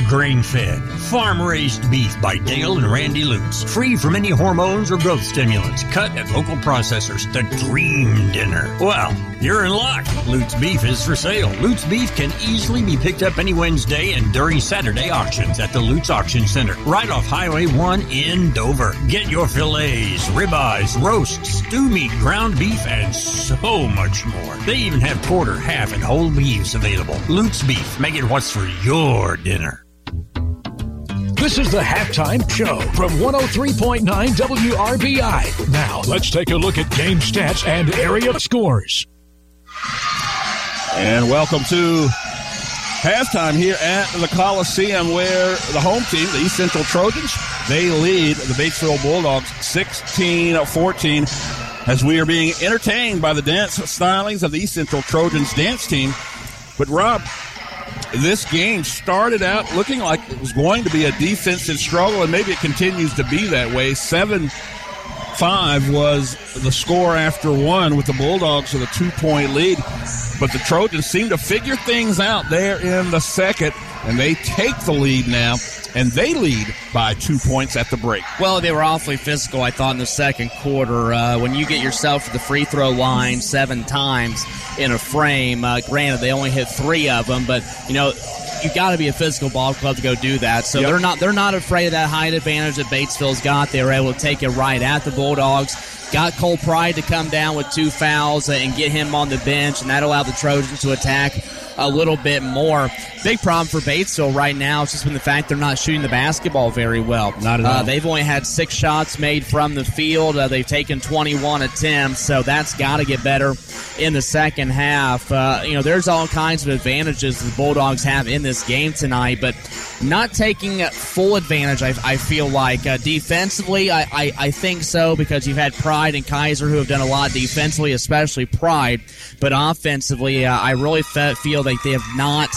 Grain fed, farm raised beef by Dale and Randy Lutz. Free from any hormones or growth stimulants. Cut at local processors. The dream dinner. Well, you're in luck. Lutz beef is for sale. Lutz beef can easily be picked up any Wednesday and during Saturday auctions at the Lutz Auction Center, right off Highway 1 in Dover. Get your fillets, ribeyes, roasts, stew meat, ground beef, and so much more. They even have quarter, half, and whole beefs available. Lutz beef. Make it what's for your dinner. This is the halftime show from 103.9 WRBI. Now, let's take a look at game stats and area scores. And welcome to halftime here at the Coliseum where the home team, the East Central Trojans, they lead the Batesville Bulldogs 16-14 as we are being entertained by the dance stylings of the East Central Trojans dance team. But Rob, this game started out looking like it was going to be a defensive struggle, and maybe it continues to be that way. Seven five was the score after one with the Bulldogs with a two point lead. But the Trojans seem to figure things out there in the second, and they take the lead now, and they lead by two points at the break. Well, they were awfully physical, I thought, in the second quarter. Uh, when you get yourself to the free throw line seven times in a frame, uh, granted, they only hit three of them, but, you know, you got to be a physical ball club to go do that. So Yep. they're not they're not afraid of that height advantage that Batesville's got. They were able to take it right at the Bulldogs. Got Cole Pride to come down with two fouls and get him on the bench, and that allowed the Trojans to attack a little bit more. Big problem for Batesville right now has just been the fact they're not shooting the basketball very well. Not at Uh, all. they've only had six shots made from the field. Uh, they've taken 21 attempts, so that's got to get better in the second half. Uh, you know, there's all kinds of advantages the Bulldogs have in this game tonight, but not taking full advantage. I, I feel like uh, defensively, I, I, I think so because you've had Pride and Kaiser who have done a lot defensively, especially Pride. But offensively, uh, I really fe- feel like they have not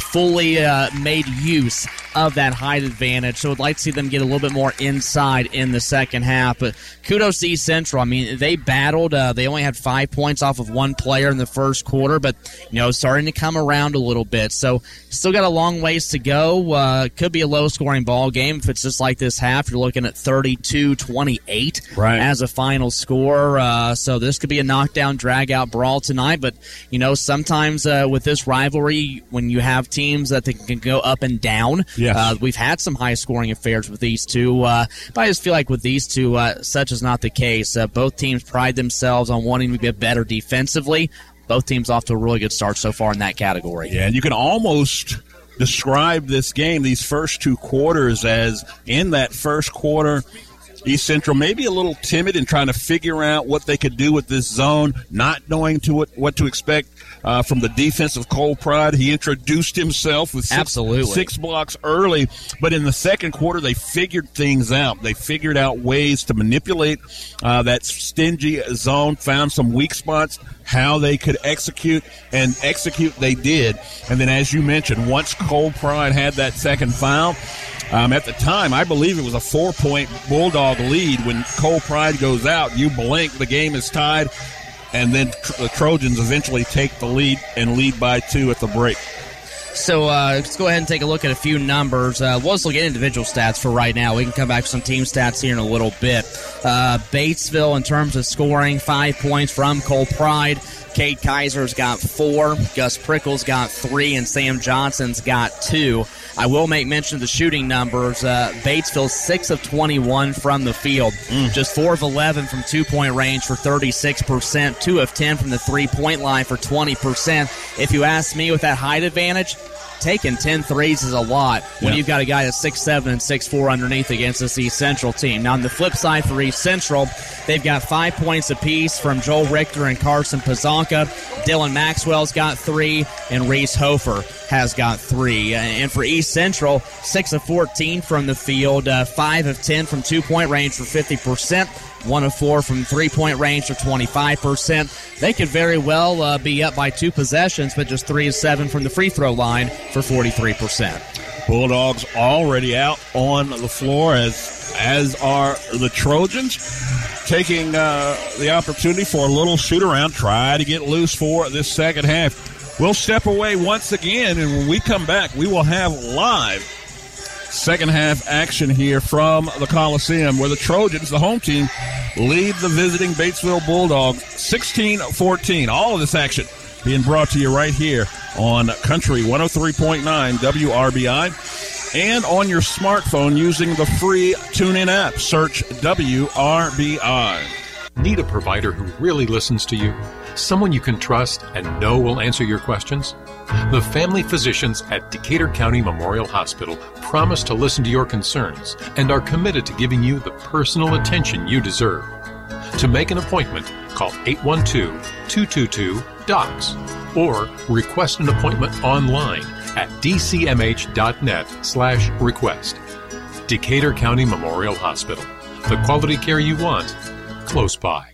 fully uh, made use of that height advantage. So I'd like to see them get a little bit more inside in the second half. But kudos to East Central. I mean, they battled. Uh, they only had five points off of one player in the first quarter, but you know, starting to come around a little bit. So still got a long ways to go. Uh, could be a low scoring ball game if it's just like this half. You're looking at 32-28 Right. as a final score. Uh, so this could be a knockdown, drag out brawl tonight. But you know, sometimes uh, with this rivalry, when you have teams that they can go up and down, Yes. uh, we've had some high scoring affairs with these two. Uh, but I just feel like with these two, uh, such is not the case. Uh, both teams pride themselves on wanting to get better defensively. Both teams off to a really good start so far in that category. Yeah, and you can almost describe this game, these first two quarters, as in that first quarter, East Central maybe a little timid in trying to figure out what they could do with this zone, not knowing to what, what to expect uh, from the defense of Cole Pride. He introduced himself with six, Absolutely. six blocks early, but in the second quarter they figured things out. They figured out ways to manipulate uh, that stingy zone, found some weak spots, how they could execute, and execute they did. And then, as you mentioned, once Cole Pride had that second foul. Um, at the time, I believe it was a four-point Bulldog lead. When Cole Pride goes out, you blink, the game is tied, and then the uh, Trojans eventually take the lead and lead by two at the break. So uh, let's go ahead and take a look at a few numbers. Uh, we'll just look at individual stats for right now. We can come back to some team stats here in a little bit. Uh, Batesville, in terms of scoring, five points from Cole Pride. Cade Kaiser's got four. Gus Prickles got three, and Sam Johnson's got two. I will make mention of the shooting numbers. Uh, Batesville six of twenty-one from the field, just four of eleven from two-point range for thirty-six percent, two of ten from the three-point line for twenty percent. If you ask me, with that height advantage, taking 10 threes is a lot when Yeah. you've got a guy that's six seven and six four underneath against this East Central team. Now, on the flip side for East Central, they've got five points apiece from Joel Richter and Carson Pazanka. Dylan Maxwell's got three, and Reese Hofer has got three. Uh, And for East Central, 6 of 14 from the field, uh, 5 of 10 from two point range for 50%. One of four from three point range for 25%. They could very well uh, be up by two possessions, but just three of seven from the free throw line for 43%. Bulldogs already out on the floor as as are the Trojans taking uh, the opportunity for a little shoot around, try to get loose for this second half. We'll step away once again, and when we come back, we will have live second half action here from the Coliseum where the Trojans, the home team, lead the visiting Batesville Bulldogs 16 14. All of this action being brought to you right here on Country 103.9 WRBI and on your smartphone using the free TuneIn app. Search WRBI. Need a provider who really listens to you? Someone you can trust and know will answer your questions? The family physicians at Decatur County Memorial Hospital promise to listen to your concerns and are committed to giving you the personal attention you deserve. To make an appointment, call 812 222 DOCS or request an appointment online at dcmh.net slash request. Decatur County Memorial Hospital. The quality care you want, close by.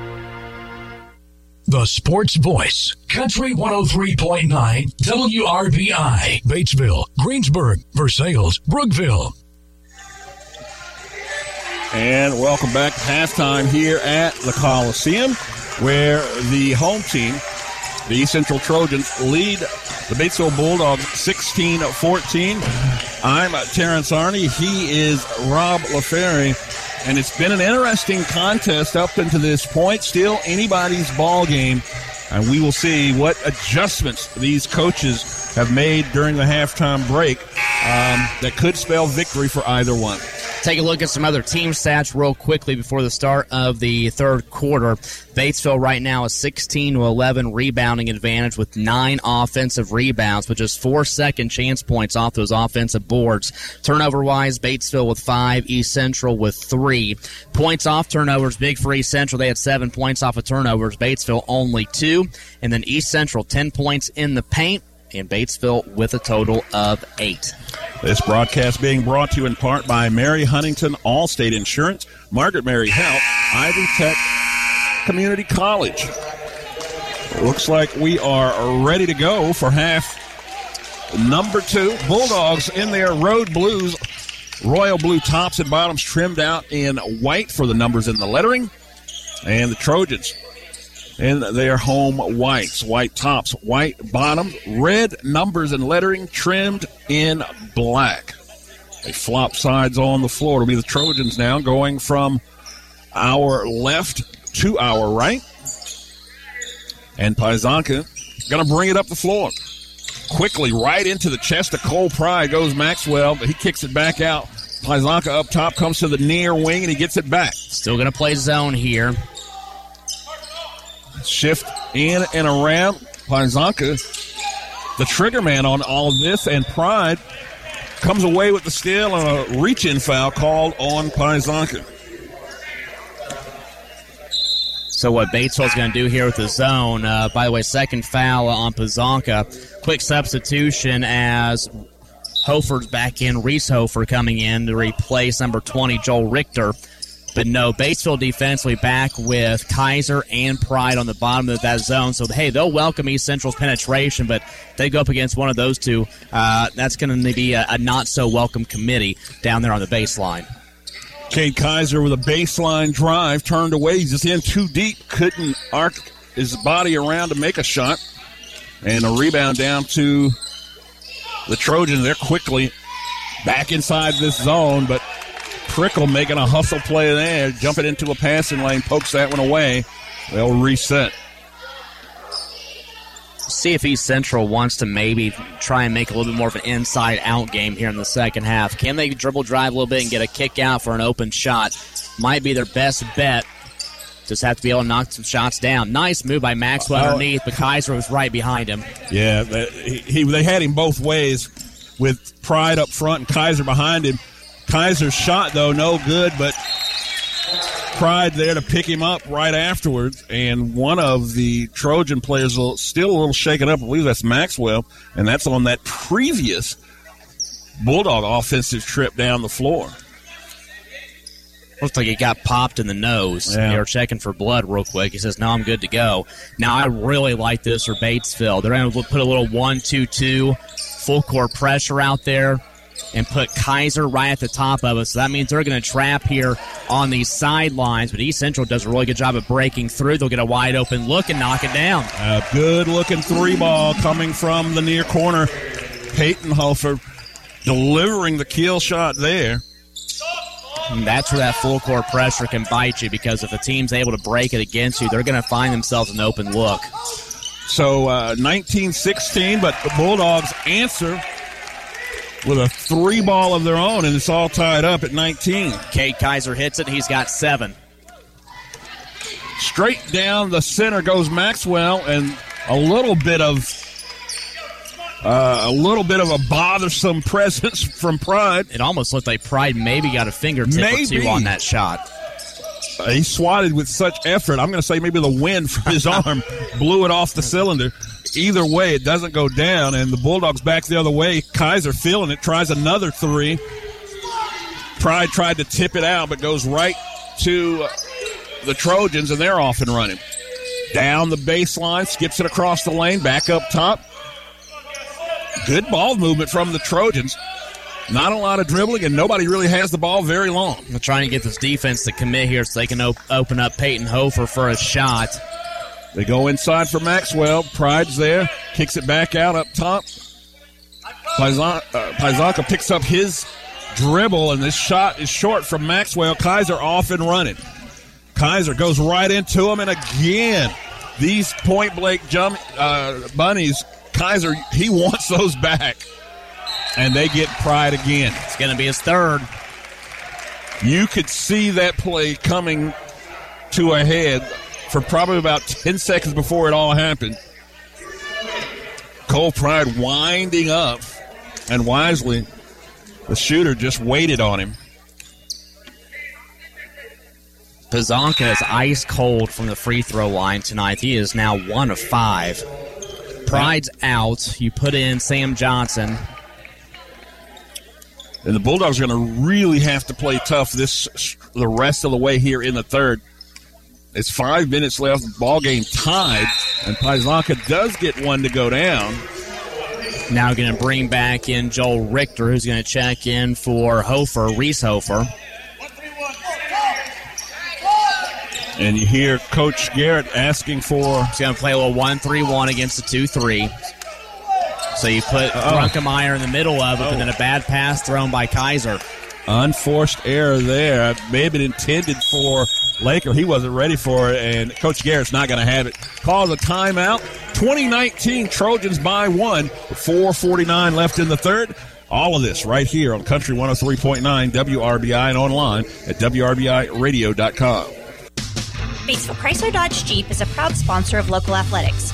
The Sports Voice, Country 103.9 WRBI, Batesville, Greensburg, Versailles, Brookville. And welcome back to halftime here at the Coliseum, where the home team, the Central Trojans, lead the Batesville Bulldogs 16 14. I'm Terrence Arney. He is Rob LaFerry. And it's been an interesting contest up until this point. Still anybody's ball game. And we will see what adjustments these coaches have made during the halftime break um, that could spell victory for either one. Take a look at some other team stats real quickly before the start of the third quarter. Batesville right now is 16 to 11 rebounding advantage with nine offensive rebounds, with just four second chance points off those offensive boards. Turnover wise, Batesville with five, East Central with three. Points off turnovers, big for East Central. They had seven points off of turnovers. Batesville only two. And then East Central 10 points in the paint and Batesville with a total of eight. This broadcast being brought to you in part by Mary Huntington Allstate Insurance, Margaret Mary Health, Ivy Tech Community College. Looks like we are ready to go for half number two. Bulldogs in their road blues, royal blue tops and bottoms trimmed out in white for the numbers in the lettering. And the Trojans in their home whites, white tops, white bottoms, red numbers and lettering trimmed in black. They flop sides on the floor. It'll be the Trojans now going from our left to our right. And Pazanka going to bring it up the floor. Quickly, right into the chest of Cole Pride goes Maxwell, but he kicks it back out. Pazanka up top comes to the near wing and he gets it back. Still going to play zone here. Shift in and around. Pazanka, the trigger man on all this, and Pride comes away with the steal and a reach in foul called on Pazanka. So what Batesville's going to do here with the zone? Uh, by the way, second foul on Pazanka. Quick substitution as Hofer's back in. Reese Hofer coming in to replace number 20 Joel Richter. But no, Batesville defensively back with Kaiser and Pride on the bottom of that zone. So, hey, they'll welcome East Central's penetration, but they go up against one of those two. Uh, that's going to be a, a not so welcome committee down there on the baseline. Cade Kaiser with a baseline drive turned away. He's just in too deep. Couldn't arc his body around to make a shot. And a rebound down to the Trojans. They're quickly back inside this zone, but Prickle making a hustle play there, jumping into a passing lane, pokes that one away. They'll reset. See if East Central wants to maybe try and make a little bit more of an inside out game here in the second half. Can they dribble drive a little bit and get a kick out for an open shot? Might be their best bet. Just have to be able to knock some shots down. Nice move by Maxwell uh, underneath, but Kaiser was right behind him. Yeah, he, he, they had him both ways with Pride up front and Kaiser behind him. Kaiser's shot, though, no good, but Pride there to pick him up right afterwards. And one of the Trojan players still a little shaken up. I believe that's Maxwell, and that's on that previous Bulldog offensive trip down the floor. Looks like he got popped in the nose. Yeah. They were checking for blood real quick. He says, No, I'm good to go. Now, I really like this for Batesville. They're going to put a little 1 2 2 full court pressure out there and put Kaiser right at the top of us. So that means they're going to trap here on these sidelines. But East Central does a really good job of breaking through. They'll get a wide open look and knock it down. A good looking three ball coming from the near corner. Peyton Hofer delivering the kill shot there. And that's where that full court pressure can bite you because if a team's able to break it against you, they're going to find themselves an open look. So uh, 19-16, but the Bulldogs answer with a three ball of their own, and it's all tied up at 19. Cade Kaiser hits it. He's got seven. Straight down the center goes Maxwell, and a little bit of uh, a little bit of a bothersome presence from Pride. It almost looked like Pride maybe got a fingertip Maybe. or two on that shot. He swatted with such effort. I'm going to say maybe the wind from his arm blew it off the cylinder. Either way, it doesn't go down, and the Bulldogs back the other way. Kaiser feeling it, tries another three. Pride tried to tip it out, but goes right to the Trojans, and they're off and running. Down the baseline, skips it across the lane, back up top. Good ball movement from the Trojans. Not a lot of dribbling, and nobody really has the ball very long. They're trying to get this defense to commit here so they can op- open up Peyton Hofer for a shot. They go inside for Maxwell. Pride's there, kicks it back out up top. Paisan- uh, Pazanka picks up his dribble, and this shot is short from Maxwell. Kaiser off and running. Kaiser goes right into him, and again, these point blank jump uh, bunnies. Kaiser, he wants those back, and they get Pride again. It's going to be his third. You could see that play coming to a head for probably about 10 seconds before it all happened. Cole Pride winding up, and wisely, the shooter just waited on him. Pazanka is ice cold from the free throw line tonight. He is now one of five. Pride's out. You put in Sam Johnson. And the Bulldogs are going to really have to play tough this the rest of the way here in the third. It's five minutes left, ball game tied, and Pazanka does get one to go down. Now going to bring back in Joel Richter, who's going to check in for Hofer, Reese Hofer. And you hear Coach Garrett asking for. He's going to play a little 1 3 1 against the 2 3. So you put Uh-oh. Grunkemeyer in the middle of it, and then a oh. bad pass thrown by Kaiser. Unforced error there. May have been intended for Laker. He wasn't ready for it, and Coach Garrett's not going to have it. Calls a timeout. 2019 Trojans by one. 4.49 left in the third. All of this right here on Country 103.9 WRBI and online at WRBIRadio.com. Batesville Chrysler Dodge Jeep is a proud sponsor of local athletics.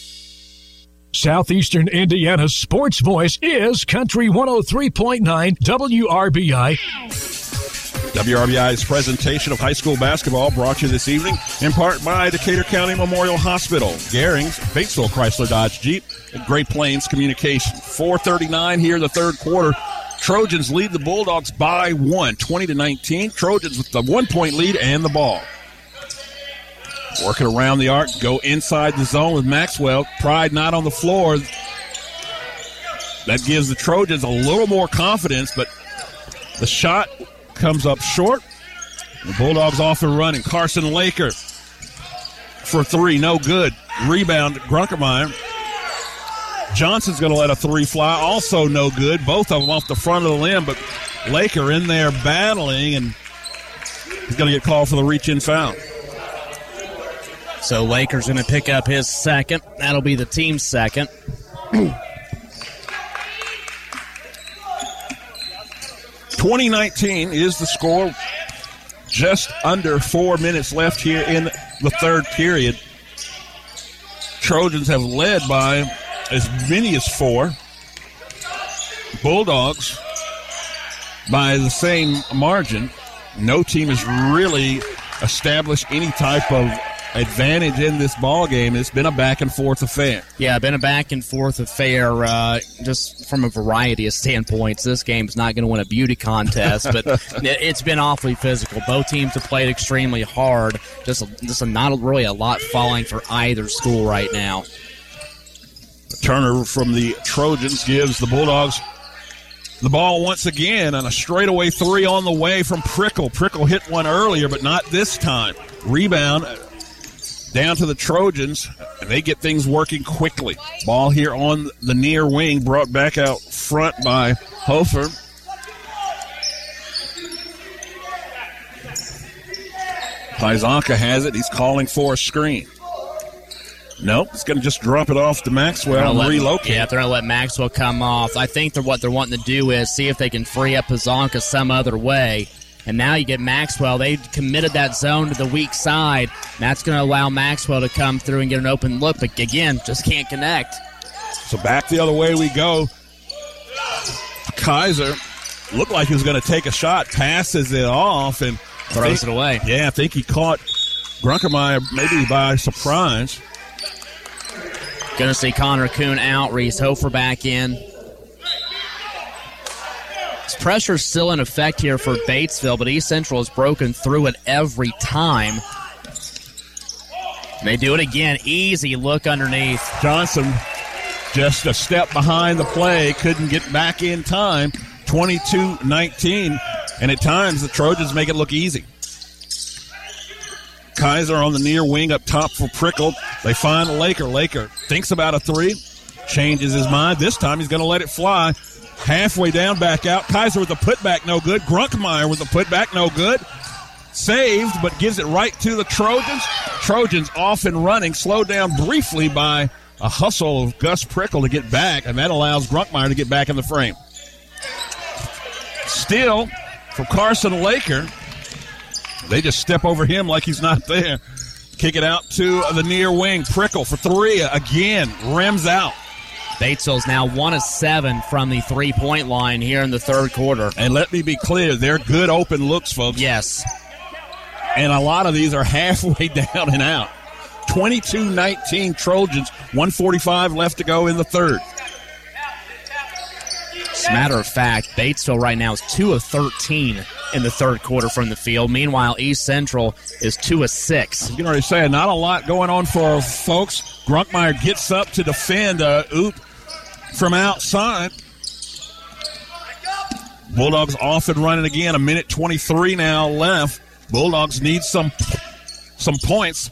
Southeastern Indiana's sports voice is Country 103.9 WRBI. WRBI's presentation of high school basketball brought to you this evening in part by Decatur County Memorial Hospital, Garings, Batesville Chrysler Dodge Jeep, and Great Plains Communication. 439 here in the third quarter. Trojans lead the Bulldogs by one, 20 to 19. Trojans with the one point lead and the ball. Working around the arc, go inside the zone with Maxwell. Pride not on the floor. That gives the Trojans a little more confidence, but the shot comes up short. The Bulldogs off and running. Carson Laker for three, no good. Rebound, Grunkemeyer. Johnson's going to let a three fly, also no good. Both of them off the front of the limb, but Laker in there battling, and he's going to get called for the reach in foul. So Lakers going to pick up his second. That'll be the team's second. Twenty nineteen is the score. Just under four minutes left here in the third period. Trojans have led by as many as four. Bulldogs by the same margin. No team has really established any type of advantage in this ball game. It's been a back and forth affair. Yeah, been a back and forth affair, uh, just from a variety of standpoints. This game's not going to win a beauty contest, but it's been awfully physical. Both teams have played extremely hard. Just, just a, not really a lot falling for either school right now. Turner from the Trojans gives the Bulldogs the ball once again on a straightaway three on the way from Prickle. Prickle hit one earlier, but not this time. Rebound down to the Trojans, and they get things working quickly. Ball here on the near wing, brought back out front by Hofer. Pazanka has it. He's calling for a screen. Nope, it's going to just drop it off to Maxwell and relocate. Yeah, they're going to let Maxwell come off. I think that what they're wanting to do is see if they can free up Pazanka some other way. And now you get Maxwell. They committed that zone to the weak side. That's going to allow Maxwell to come through and get an open look, but again, just can't connect. So back the other way we go. Kaiser looked like he was going to take a shot, passes it off, and throws think, it away. Yeah, I think he caught Grunkemeyer maybe by surprise. Going to see Connor Kuhn out, Reese Hofer back in. This pressure is still in effect here for Batesville, but East Central has broken through it every time. They do it again. Easy look underneath. Johnson just a step behind the play, couldn't get back in time. 22 19. And at times the Trojans make it look easy. Kaiser on the near wing up top for Prickle. They find Laker. Laker thinks about a three, changes his mind. This time he's going to let it fly. Halfway down, back out. Kaiser with a putback, no good. Grunkemeyer with a putback, no good. Saved, but gives it right to the Trojans. Trojans off and running, slowed down briefly by a hustle of Gus Prickle to get back, and that allows Grunkemeyer to get back in the frame. Still, from Carson Laker, they just step over him like he's not there. Kick it out to the near wing. Prickle for three again. Rims out. Batesville's now one of seven from the three point line here in the third quarter. And let me be clear, they're good open looks, folks. Yes. And a lot of these are halfway down and out. 22 19 Trojans, 145 left to go in the third. As a matter of fact, Batesville right now is 2 of 13 in the third quarter from the field. Meanwhile, East Central is 2 of 6. You can already say not a lot going on for folks. Grunkemeyer gets up to defend a oop from outside. Bulldogs off and running again. A minute 23 now left. Bulldogs need some some points.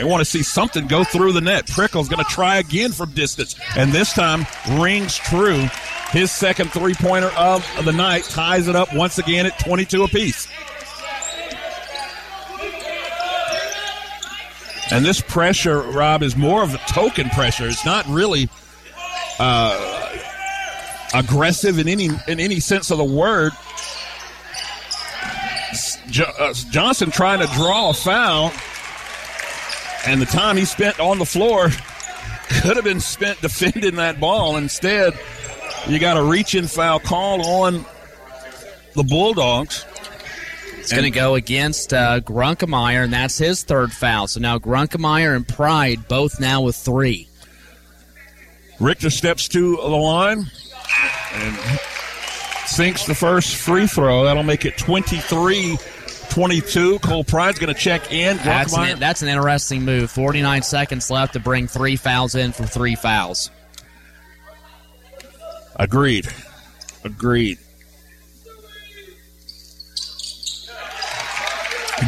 They want to see something go through the net. Prickle's going to try again from distance, and this time rings true. His second three pointer of the night ties it up once again at 22 apiece. And this pressure, Rob, is more of a token pressure. It's not really uh, aggressive in any in any sense of the word. Uh, Johnson trying to draw a foul, and the time he spent on the floor could have been spent defending that ball. Instead, you got a reach foul call on the Bulldogs. It's going to go against uh, Grunkemeyer, and that's his third foul. So now Grunkemeyer and Pride both now with three. Richter steps to the line and sinks the first free throw. That'll make it 23 22. Cole Pride's going to check in. That's an, that's an interesting move. 49 seconds left to bring three fouls in for three fouls. Agreed. Agreed.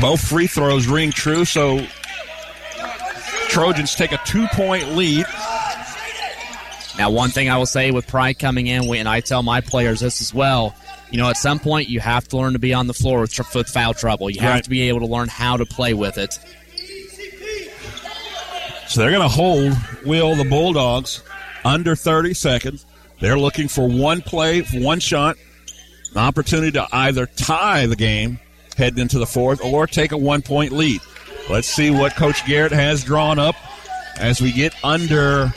Both free throws ring true, so Trojans take a two point lead. Now, one thing I will say with Pride coming in, and I tell my players this as well, you know, at some point you have to learn to be on the floor with, with foul trouble. You have right. to be able to learn how to play with it. So they're going to hold Will the Bulldogs under 30 seconds. They're looking for one play, one shot, an opportunity to either tie the game heading into the fourth or take a one point lead. Let's see what Coach Garrett has drawn up as we get under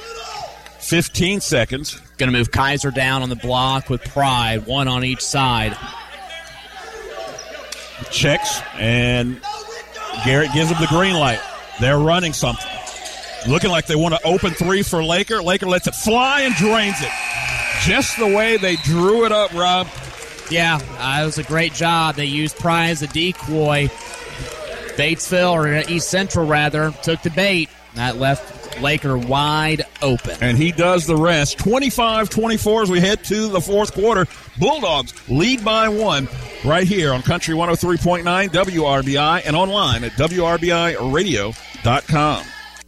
15 seconds. Going to move Kaiser down on the block with Pride, one on each side. Checks, and Garrett gives him the green light. They're running something. Looking like they want to open three for Laker. Laker lets it fly and drains it. Just the way they drew it up, Rob. Yeah, uh, it was a great job. They used Pride as a decoy. Batesville, or East Central rather, took the bait. That left Laker wide open. And he does the rest. 25 24 as we head to the fourth quarter. Bulldogs lead by one right here on Country 103.9 WRBI and online at WRBIRadio.com.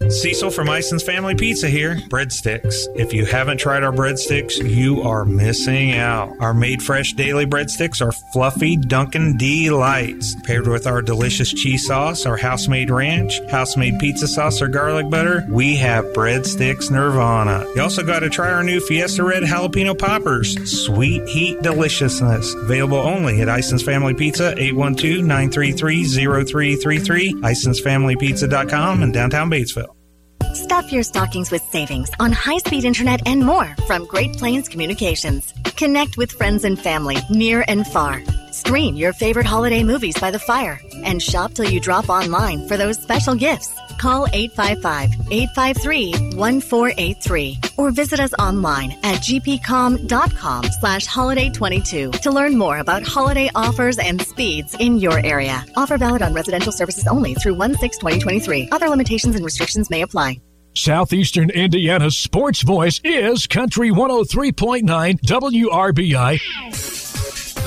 Cecil from Ison's Family Pizza here. Breadsticks. If you haven't tried our breadsticks, you are missing out. Our made fresh daily breadsticks are fluffy Dunkin' delights. Paired with our delicious cheese sauce, our house made ranch, house made pizza sauce, or garlic butter, we have breadsticks nirvana. You also got to try our new Fiesta Red Jalapeno Poppers. Sweet heat deliciousness. Available only at Ison's Family Pizza, 812 933 0333, IsonsFamilyPizza.com, in downtown Batesville. Stuff your stockings with savings on high speed internet and more from Great Plains Communications. Connect with friends and family near and far. Stream your favorite holiday movies by the fire and shop till you drop online for those special gifts. Call 855 853 1483 or visit us online at gpcom.com slash holiday 22 to learn more about holiday offers and speeds in your area. Offer valid on residential services only through 1 6 2023. Other limitations and restrictions may apply. Southeastern Indiana's sports voice is Country 103.9 WRBI.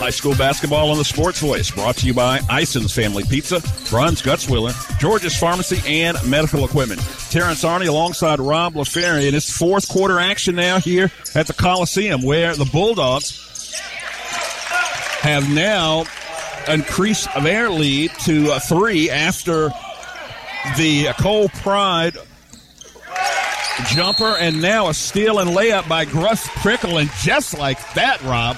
High school basketball on the Sports Voice, brought to you by Ison's Family Pizza, Bruns Gutzwiller, George's Pharmacy, and Medical Equipment. Terrence Arney alongside Rob LaFerre in his fourth quarter action now here at the Coliseum, where the Bulldogs have now increased their lead to uh, three after the uh, Cole Pride jumper and now a steal and layup by Gus Prickle. And just like that, Rob,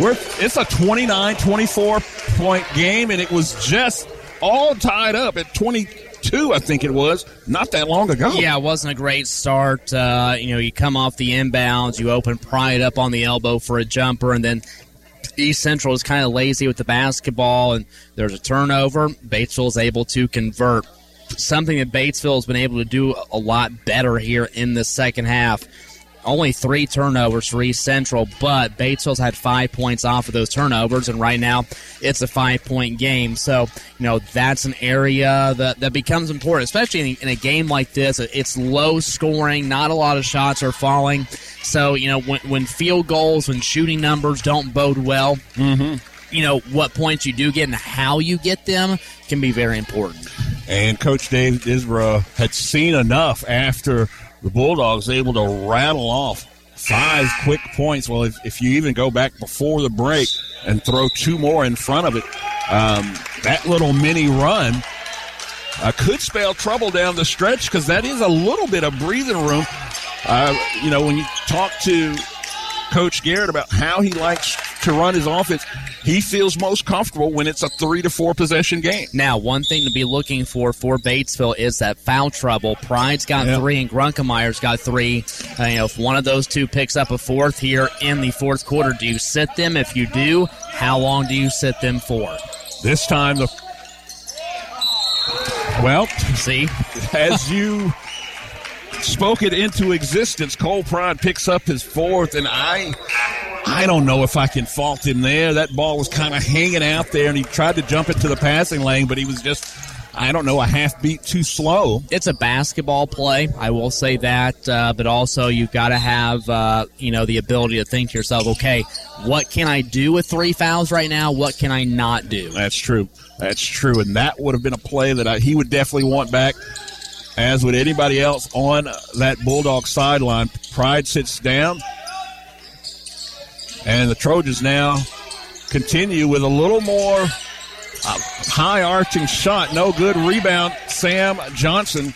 we're, it's a 29 24 point game, and it was just all tied up at 22, I think it was, not that long ago. Yeah, it wasn't a great start. Uh, you know, you come off the inbounds, you open Pride up on the elbow for a jumper, and then East Central is kind of lazy with the basketball, and there's a turnover. Batesville is able to convert. Something that Batesville has been able to do a lot better here in the second half. Only three turnovers for East Central, but Batesville's had five points off of those turnovers, and right now it's a five point game. So, you know, that's an area that, that becomes important, especially in, in a game like this. It's low scoring, not a lot of shots are falling. So, you know, when, when field goals, when shooting numbers don't bode well, mm-hmm. you know, what points you do get and how you get them can be very important. And Coach Dave Disbro had seen enough after the Bulldogs able to rattle off five quick points. Well, if, if you even go back before the break and throw two more in front of it, um, that little mini run uh, could spell trouble down the stretch because that is a little bit of breathing room. Uh, you know, when you talk to Coach Garrett about how he likes to run his offense, he feels most comfortable when it's a three to four possession game. Now, one thing to be looking for for Batesville is that foul trouble. Pride's got Yeah. three and Grunkemeyer's got three. Uh, you know, if one of those two picks up a fourth here in the fourth quarter, do you sit them? If you do, how long do you sit them for? This time, the well, see, as you spoke it into existence, Cole Pride picks up his fourth, and I, I don't know if I can fault him there. That ball was kind of hanging out there, and he tried to jump it to the passing lane, but he was just, I don't know, a half beat too slow. It's a basketball play, I will say that, uh, but also you've got to have, uh, you know, the ability to think to yourself, okay, what can I do with three fouls right now? What can I not do? That's true. That's true, and that would have been a play that I, he would definitely want back. As would anybody else on that Bulldog sideline. Pride sits down, and the Trojans now continue with a little more uh, high arching shot. No good rebound. Sam Johnson.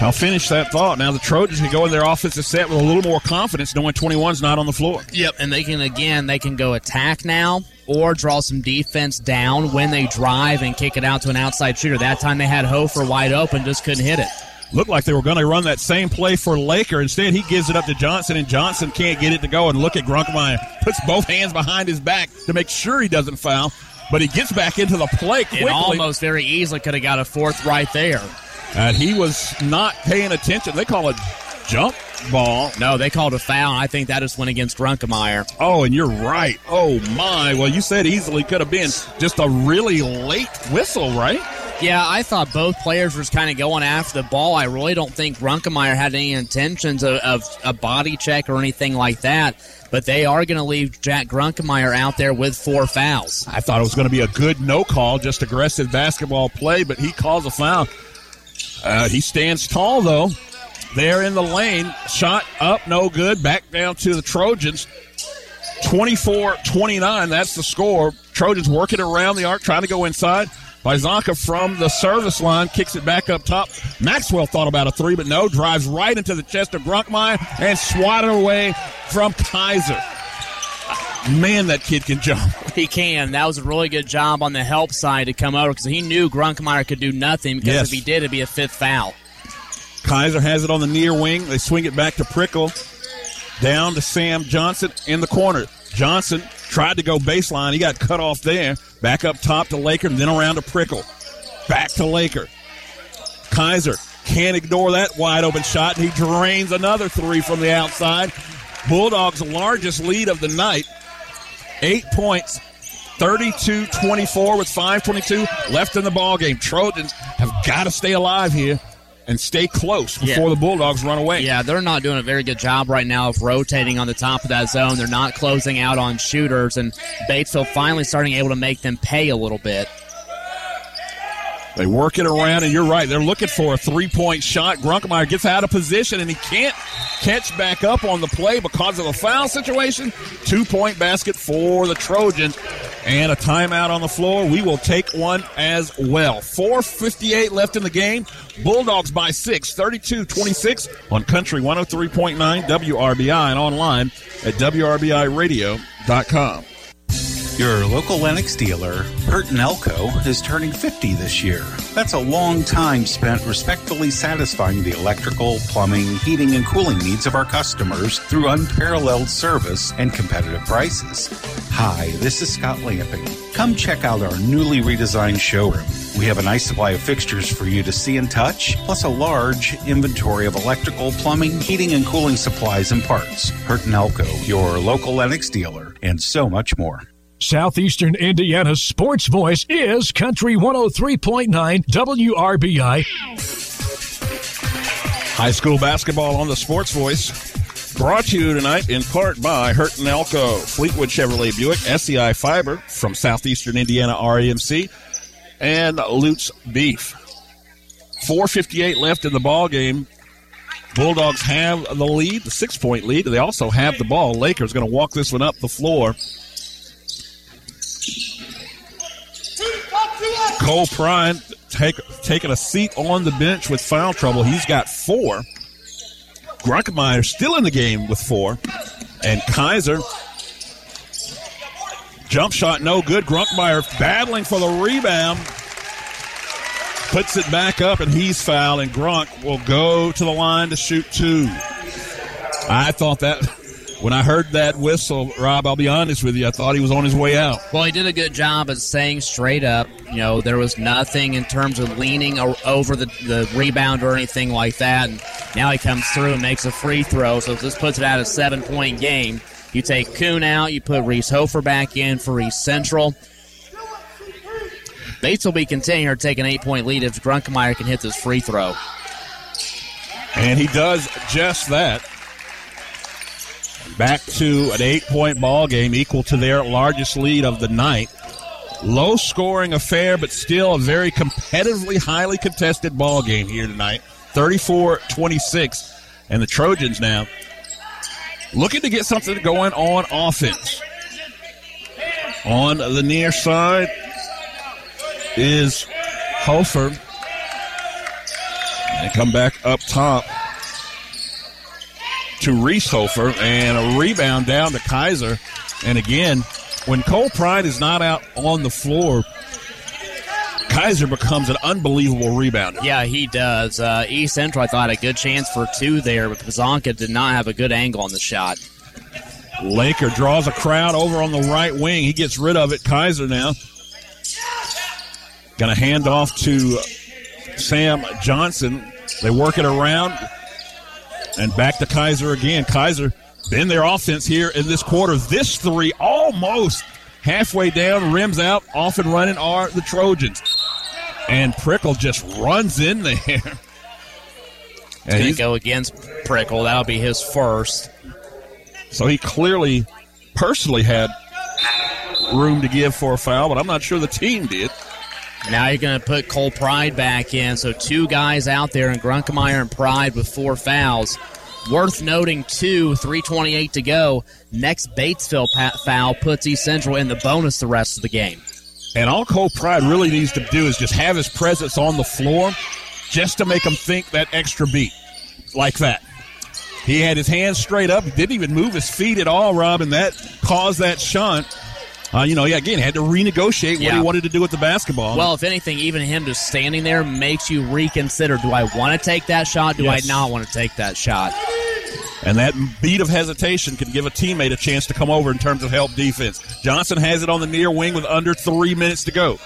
I'll finish that thought. Now the Trojans can go in their offensive set with a little more confidence, knowing 21's not on the floor. Yep, and they can again they can go attack now or draw some defense down when they drive and kick it out to an outside shooter. That time they had Hofer wide open, just couldn't hit it. Looked like they were going to run that same play for Laker. Instead, he gives it up to Johnson, and Johnson can't get it to go. And look at Grunkemeyer. Puts both hands behind his back to make sure he doesn't foul. but he gets back into the play quickly. And almost very easily could have got a fourth right there. And he was not paying attention. They call it jump ball. No, they called a foul. I think that just went against Grunkemeyer. Oh, and you're right. Oh, my. Well, you said easily could have been just a really late whistle, right? Yeah, I thought both players were kind of going after the ball. I really don't think Grunkemeyer had any intentions of, of a body check or anything like that. But they are going to leave Jack Grunkemeyer out there with four fouls. I thought it was going to be a good no call, just aggressive basketball play, but he calls a foul. Uh, he stands tall, though. There in the lane. Shot up, no good. Back down to the Trojans. 24 29. That's the score. Trojans working around the arc, trying to go inside. Pazanka from the service line kicks it back up top. Maxwell thought about a three, but no. Drives right into the chest of Grunkemeyer and swatted away from Kaiser. Man, that kid can jump. He can. That was a really good job on the help side to come over because he knew Grunkemeyer could do nothing because Yes. if he did, it'd be a fifth foul. Kaiser has it on the near wing. They swing it back to Prickle. Down to Sam Johnson in the corner. Johnson tried to go baseline. He got cut off there. Back up top to Laker, and then around to Prickle. Back to Laker. Kaiser can't ignore that wide open shot. He drains another three from the outside. Bulldogs' largest lead of the night. Eight points. 32 24 with 5.22 left in the ball game. Trojans have got to stay alive here and stay close before Yeah. the Bulldogs run away. Yeah, they're not doing a very good job right now of rotating on the top of that zone. They're not closing out on shooters, and Batesville finally starting able to make them pay a little bit. They work it around, and you're right. They're looking for a three point shot. Grunkemeyer gets out of position, and he can't catch back up on the play because of a foul situation. Two point basket for the Trojans, and a timeout on the floor. We will take one as well. 4.58 left in the game. Bulldogs by six, 32 26 on Country 103.9 WRBI and online at WRBIRadio.com. Your local Lennox dealer, Hurt Elko, is turning 50 this year. That's a long time spent respectfully satisfying the electrical, plumbing, heating, and cooling needs of our customers through unparalleled service and competitive prices. Hi, this is Scott Lamping. Come check out our newly redesigned showroom. We have a nice supply of fixtures for you to see and touch, plus a large inventory of electrical, plumbing, heating, and cooling supplies and parts. Hurt Elko, your local Lennox dealer, and so much more. Southeastern Indiana's sports voice is Country 103.9 WRBI. High school basketball on the Sports Voice. Brought to you tonight in part by Hurt and Elko, Fleetwood Chevrolet Buick, SEI Fiber from Southeastern Indiana REMC, and Lutz Beef. 458 left in the ball game. Bulldogs have the lead, the six point lead. They also have the ball. Lakers going to walk this one up the floor. Cole Pride take, taking a seat on the bench with foul trouble. He's got four. Grunkemeyer still in the game with four. And Kaiser, jump shot no good. Grunkemeyer battling for the rebound. Puts it back up and he's fouled, and Grunk will go to the line to shoot two. I thought that when I heard that whistle, Rob, I'll be honest with you, I thought he was on his way out. Well, he did a good job of saying straight up, you know, there was nothing in terms of leaning over the, the rebound or anything like that. And now he comes through and makes a free throw, so this puts it at a seven point game. You take Kuhn out, you put Reese Hofer back in for East Central. Bates will be continuing to take an eight point lead if Grunkemeyer can hit this free throw. And he does just that. Back to an eight point ball game equal to their largest lead of the night. Low scoring affair, but still a very competitively highly contested ball game here tonight. 34 26. And the Trojans now looking to get something going on offense. On the near side is Hofer. And come back up top to Reese Hofer and a rebound down to Kaiser. And again, when Cole Pride is not out on the floor, Kaiser becomes an unbelievable rebounder. Yeah, he does. Uh, East Central, I thought, had a good chance for two there, but Pazanka did not have a good angle on the shot. Laker draws a crowd over on the right wing. He gets rid of it. Kaiser now Going to hand off to Sam Johnson. They work it around and back to Kaiser again. Kaiser in their offense here in this quarter. This three almost halfway down, rims out, off and running are the Trojans. And Prickle just runs in there. He's going to go against Prickle. That'll be his first. So he clearly, personally had room to give for a foul, but I'm not sure the team did. Now you're going to put Cole Pride back in. So two guys out there in Grunkemeyer and Pride with four fouls. Worth noting, two, 328 to go. Next Batesville foul puts East Central in the bonus the rest of the game. And all Cole Pride really needs to do is just have his presence on the floor just to make him think that extra beat like that. He had his hands straight up, didn't even move his feet at all, Rob, and that caused that shot. Uh, you know, yeah, again, had to renegotiate Yeah. what he wanted to do with the basketball. Well, if anything, even him just standing there makes you reconsider do I want to take that shot? Do Yes. I not want to take that shot? And that beat of hesitation can give a teammate a chance to come over in terms of help defense. Johnson has it on the near wing with under three minutes to go.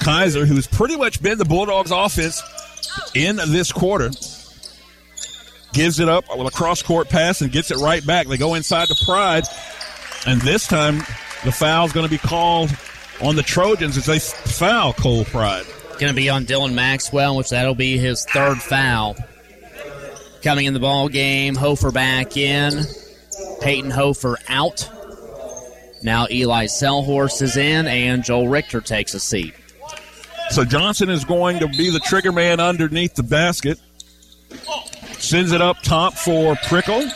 Kaiser, who's pretty much been the Bulldogs' offense in this quarter, gives it up with a cross court pass and gets it right back. They go inside to Pride, and this time the foul's going to be called on the Trojans as they foul Cole Pride. Going to be on Dylan Maxwell, which that'll be his third foul. Coming in the ball game, Hofer back in. Peyton Hofer out. Now Eli Selhorst is in, and Joel Richter takes a seat. So Johnson is going to be the trigger man underneath the basket. Sends it up top for Prickle.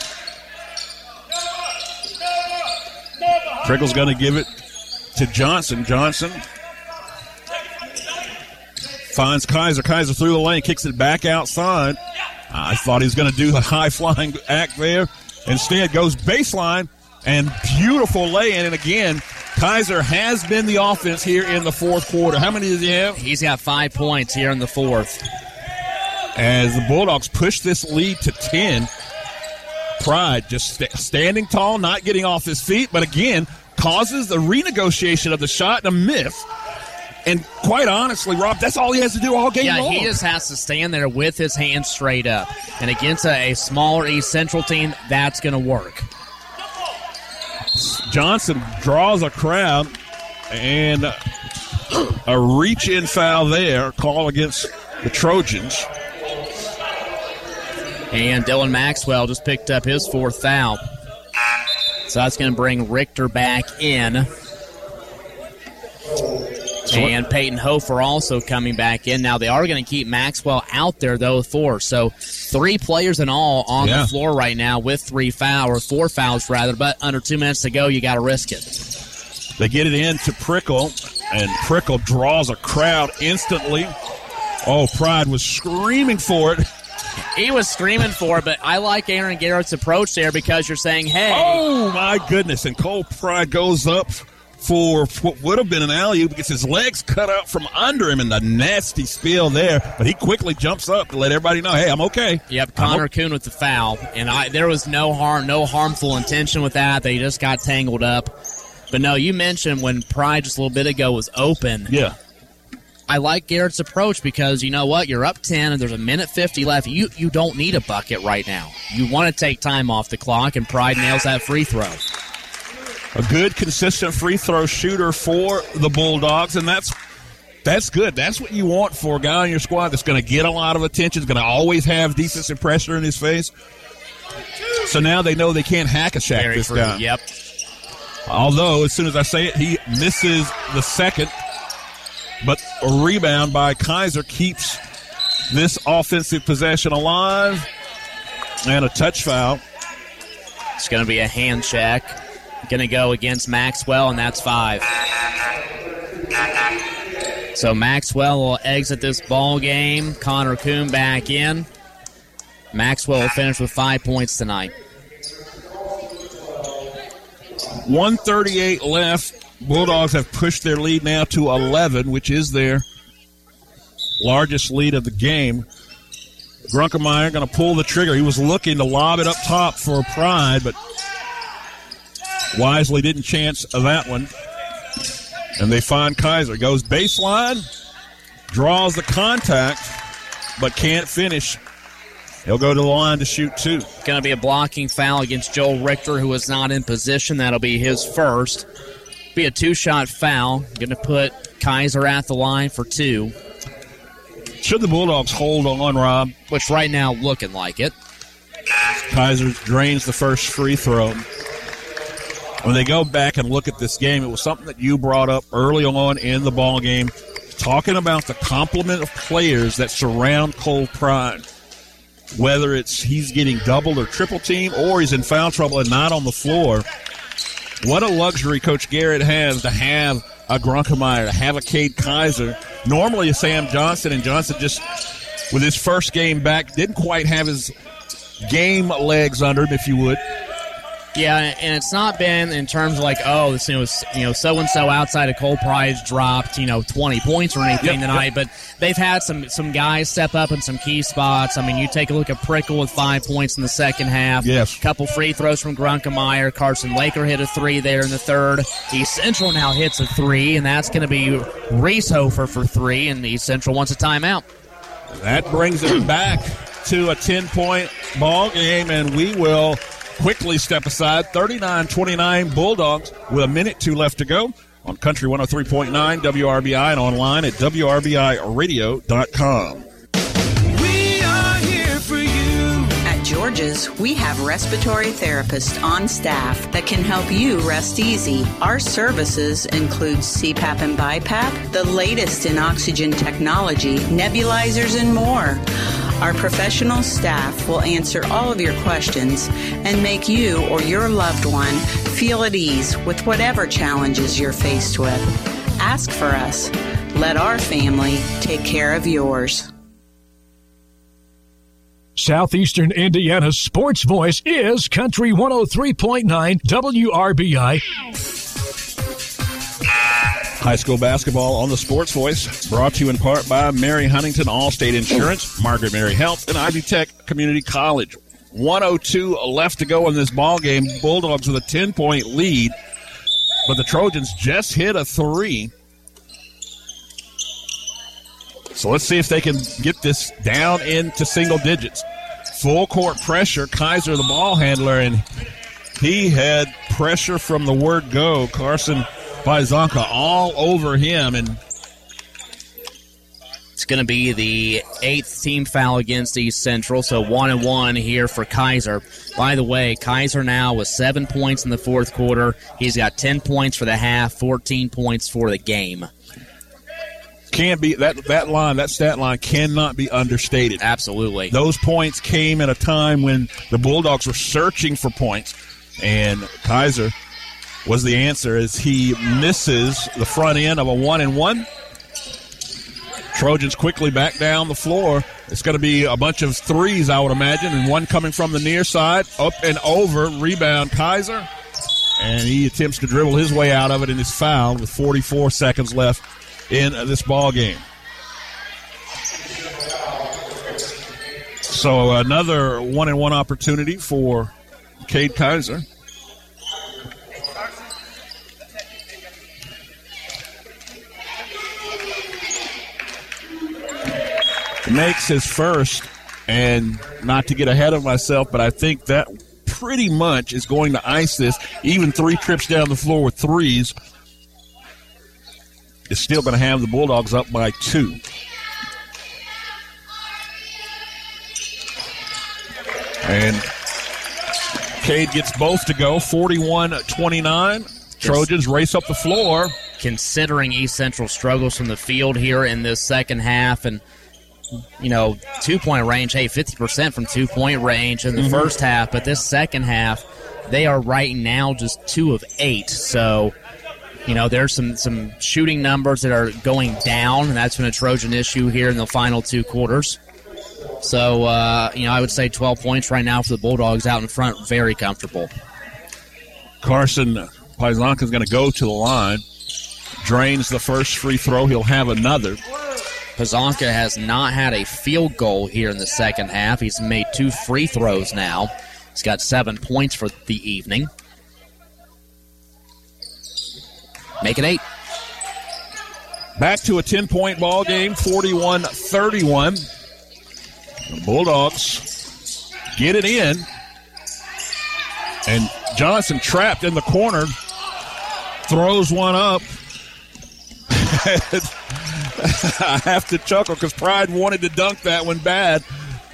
Prickle's going to give it to Johnson. Johnson finds Kaiser. Kaiser through the lane, kicks it back outside. I thought he was going to do the high flying act there. Instead, goes baseline and beautiful lay in. And again, Kaiser has been the offense here in the fourth quarter. How many does he have? He's got five points here in the fourth. As the Bulldogs push this lead to 10, Pride just sta standing tall, not getting off his feet, but again, causes the renegotiation of the shot and a miss. And quite honestly, Rob, that's all he has to do all game Yeah, long. he just has to stand there with his hands straight up. And against a, a smaller East Central team, that's going to work. Johnson draws a crowd and a reach in foul there, call against the Trojans. And Dylan Maxwell just picked up his fourth foul. So that's going to bring Richter back in. And Peyton Hofer also coming back in. Now they are going to keep Maxwell out there though four. So three players in all on Yeah. the floor right now with three foul or four fouls rather. But under two minutes to go, you got to risk it. They get it in to Prickle, and Prickle draws a crowd instantly. Oh, Pride was screaming for it. He was screaming for it, but I like Aaron Garrett's approach there because you're saying, hey, Oh my goodness! And Cole Pride goes up for what would have been an alley oop, gets his legs cut out from under him, and the nasty spill there. But he quickly jumps up to let everybody know, "Hey, I'm okay." Yep, Connor Kuhn with the foul, and I there was no harm, no harmful intention with that. They just got tangled up. But no, you mentioned when Pride just a little bit ago was open. Yeah. I like Garrett's approach because you know what, you're up ten and there's a minute fifty left. You you don't need a bucket right now. You want to take time off the clock, and Pride nails that free throw. a good, consistent free throw shooter for the Bulldogs, and that's that's good. That's what you want for a guy on your squad that's going to get a lot of attention, is going to always have defensive pressure in his face. So now they know they can't hack a Shaq Very this true. guy. Yep. Although, as soon as I say it, he misses the second. But a rebound by Kaiser keeps this offensive possession alive. And a touch foul. It's going to be a hand check. Going to go against Maxwell, and that's five. So Maxwell will exit this ball game. Connor Kuhn back in. Maxwell will finish with five points tonight. 138 left. Bulldogs have pushed their lead now to 11, which is their largest lead of the game. Grunkemeyer going to pull the trigger. He was looking to lob it up top for Pride, but wisely didn't chance that one. And they find Kaiser. Goes baseline draws the contact, but can't finish. He'll go to the line to shoot two. Going to be a blocking foul against Joel Richter, who is not in position. That'll be his first. Be a two shot foul. Going to put Kaiser at the line for two. Should the Bulldogs hold on, Rob? Which right now looking like it. Kaiser drains the first free throw. When they go back and look at this game, it was something that you brought up early on in the ball game, talking about the complement of players that surround Cole Pride. Whether it's he's getting double or triple team, or he's in foul trouble and not on the floor. What a luxury Coach Garrett has to have a Grunkemeyer, to have a Cade Kaiser. Normally a Sam Johnson, and Johnson just, with his first game back, didn't quite have his game legs under him, if you would. Yeah, and it's not been in terms of like, oh, this, you know, you know, so and so outside of Cole Pride dropped, you know, twenty points or anything Yep, tonight. yep. But they've had some some guys step up in some key spots. I mean, you take a look at Prickle with five points in the second half. Yes. couple free throws from Grunkemeyer. Carson Laker hit a three there in the third. East Central now hits a three, and that's going to be Reese Hofer for three, and East Central wants a timeout. That brings it back to a 10 point ball game, and we will quickly step aside. 39 29 Bulldogs with a minute two left to go on Country 103.9 WRBI and online at WRBIRadio.com. We have respiratory therapists on staff that can help you rest easy. Our services include CPAP and BiPAP, the latest in oxygen technology, nebulizers, and more. Our professional staff will answer all of your questions and make you or your loved one feel at ease with whatever challenges you're faced with. Ask for us. Let our family take care of yours. Southeastern Indiana's sports voice is Country 103.9 WRBI. High school basketball on the Sports Voice, brought to you in part by Mary Huntington Allstate Insurance, Margaret Mary Health, and Ivy Tech Community College. 102 left to go in this ball game. Bulldogs with a 10 point lead, but the Trojans just hit a three. So let's see if they can get this down into single digits. Full court pressure. Kaiser, the ball handler, and he had pressure from the word go. Carson Pazanka all over him, and It's going to be the eighth team foul against East Central, so one and one here for Kaiser. By the way, Kaiser now with seven points in the fourth quarter. He's got ten points for the half, fourteen points for the game. Can't be that that line, that stat line cannot be understated. Absolutely. Those points came at a time when the Bulldogs were searching for points, and Kaiser was the answer as he misses the front end of a one and one. Trojans quickly back down the floor. It's going to be a bunch of threes, I would imagine, and one coming from the near side, up and over. Rebound, Kaiser. And he attempts to dribble his way out of it and is fouled with 44 seconds left in this ball game. So another one and one opportunity for Cade Kaiser. Makes his first, and not to get ahead of myself, but I think that pretty much is going to ice this. Even three trips down the floor with threes is still going to have the Bulldogs up by two. And Cade gets both to go 41 29. Trojans race up the floor. Considering East Central struggles from the field here in this second half, and you know, two point range, hey, 50% from two point range in the Mhm. first half, but this second half, they are right now just two of eight. So, you know, there's some, some shooting numbers that are going down, and that's been a Trojan issue here in the final two quarters. So, uh, you know, I would say 12 points right now for the Bulldogs out in front, very comfortable. Carson Pazanka is going to go to the line. Drains the first free throw. He'll have another. Pazanka has not had a field goal here in the second half. He's made two free throws now. He's got seven points for the evening. Make it eight. Back to a 10 point ball game, 41 31. The Bulldogs get it in. And Johnson trapped in the corner, throws one up. I have to chuckle because Pride wanted to dunk that one bad,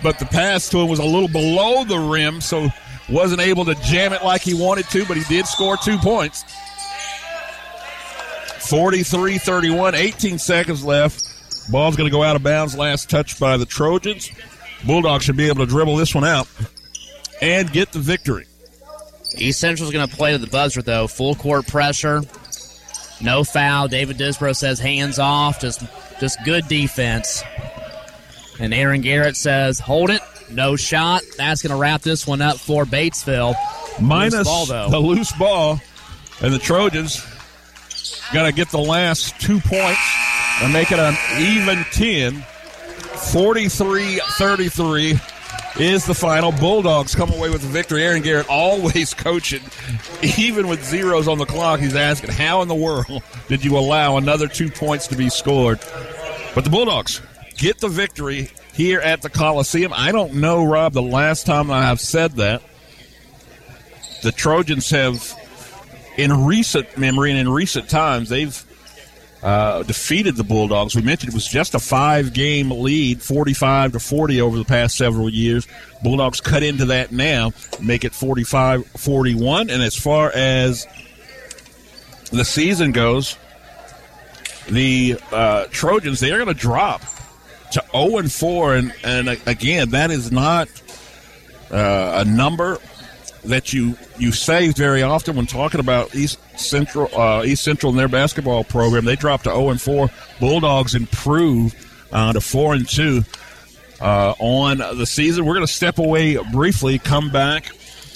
but the pass to him was a little below the rim, so wasn't able to jam it like he wanted to, but he did score two points. 43 31, 18 seconds left. Ball's going to go out of bounds. Last touch by the Trojans. Bulldogs should be able to dribble this one out and get the victory. East Central's going to play to the buzzer, though. Full court pressure. No foul. David Disbro says hands off. Just, just good defense. And Aaron Garrett says hold it. No shot. That's going to wrap this one up for Batesville. Minus Loose ball, the loose ball. And the Trojans got to get the last two points and make it an even 10. 43 33 is the final. Bulldogs come away with the victory. Aaron Garrett always coaching, even with zeros on the clock. He's asking, how in the world did you allow another two points to be scored? But the Bulldogs get the victory here at the Coliseum. I don't know, Rob, the last time I have said that. The Trojans have, in recent memory and in recent times, they've uh, defeated the Bulldogs. We mentioned it was just a five game lead, 45 to 40 over the past several years. Bulldogs cut into that now, make it 45 41. And as far as the season goes, the uh, Trojans, they're going to drop to 0 and 4. And, and again, that is not uh, a number that you you say very often when talking about East Central uh, East Central and their basketball program. They dropped to zero and four. Bulldogs improved uh, to four and two uh, on the season. We're going to step away briefly, come back,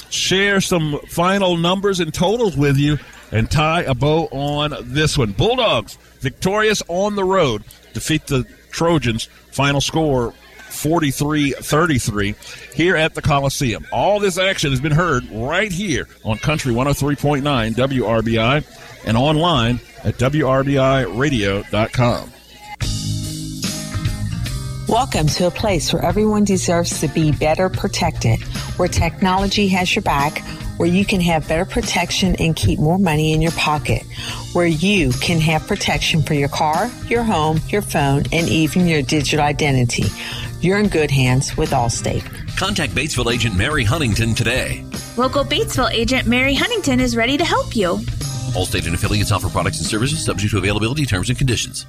share some final numbers and totals with you, and tie a bow on this one. Bulldogs victorious on the road, defeat the Trojans. Final score 43 33 here at the Coliseum. All this action has been heard right here on Country 103.9 WRBI and online at WRBIRadio.com. Welcome to a place where everyone deserves to be better protected, where technology has your back, where you can have better protection and keep more money in your pocket, where you can have protection for your car, your home, your phone, and even your digital identity. You're in good hands with Allstate. Contact Batesville agent Mary Huntington today. Local Batesville agent Mary Huntington is ready to help you. Allstate and affiliates offer products and services subject to availability, terms, and conditions.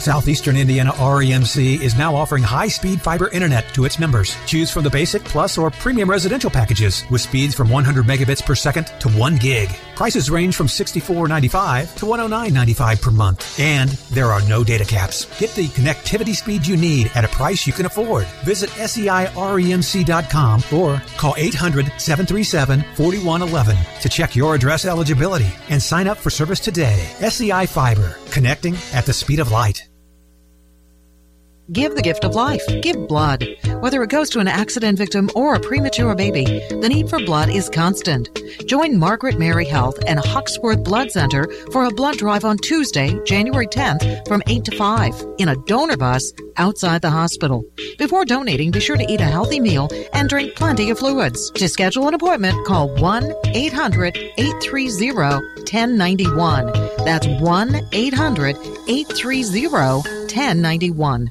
Southeastern Indiana REMC is now offering high-speed fiber internet to its members. Choose from the basic, plus, or premium residential packages with speeds from 100 megabits per second to 1 gig. Prices range from $64.95 to $109.95 per month. And there are no data caps. Get the connectivity speed you need at a price you can afford. Visit SEIREMC.com or call 800-737-4111 to check your address eligibility and sign up for service today. SEI Fiber, connecting at the speed of light. Give the gift of life. Give blood. Whether it goes to an accident victim or a premature baby, the need for blood is constant. Join Margaret Mary Health and Hoxworth Blood Center for a blood drive on Tuesday, January 10th from 8 to 5 in a donor bus outside the hospital. Before donating, be sure to eat a healthy meal and drink plenty of fluids. To schedule an appointment, call 1 800 830 1091. That's 1 800 830 1091.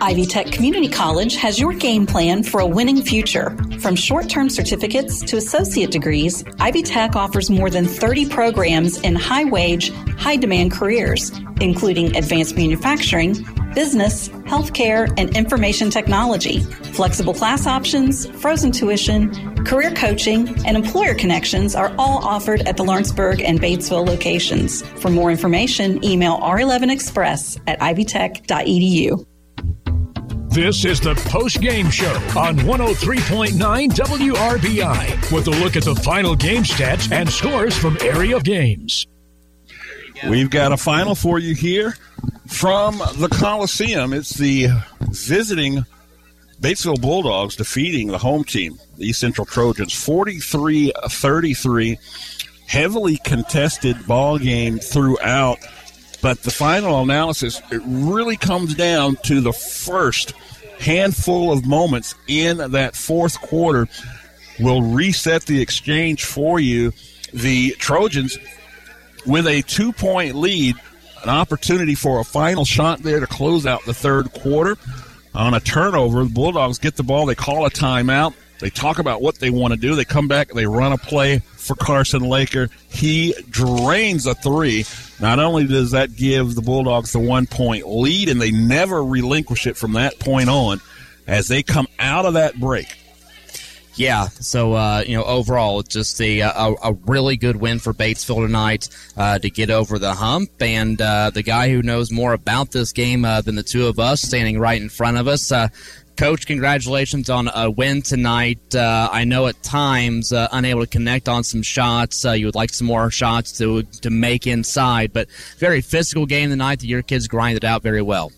Ivy Tech Community College has your game plan for a winning future. From short term certificates to associate degrees, Ivy Tech offers more than 30 programs in high wage, high demand careers, including advanced manufacturing, business, healthcare, and information technology. Flexible class options, frozen tuition, Career coaching and employer connections are all offered at the Lawrenceburg and Batesville locations. For more information, email r11express at ivytech.edu. This is the post game show on 103.9 WRBI with a look at the final game stats and scores from area games. We've got a final for you here from the Coliseum. It's the visiting Batesville Bulldogs defeating the home team, the East Central Trojans, 43 33. Heavily contested ball game throughout, but the final analysis, it really comes down to the first handful of moments in that fourth quarter will reset the exchange for you. The Trojans, with a two point lead, an opportunity for a final shot there to close out the third quarter. On a turnover, the Bulldogs get the ball, they call a timeout, they talk about what they want to do, they come back, they run a play for Carson Laker. He drains a three. Not only does that give the Bulldogs the one point lead, and they never relinquish it from that point on as they come out of that break. Yeah, so uh, you know, overall, just a, a, a really good win for Batesville tonight uh, to get over the hump, and uh, the guy who knows more about this game uh, than the two of us, standing right in front of us. Uh, Coach, congratulations on a win tonight. Uh, I know at times unable to connect on some shots. you would like some more shots to to make inside, but very physical game tonight that your kids grinded out very well.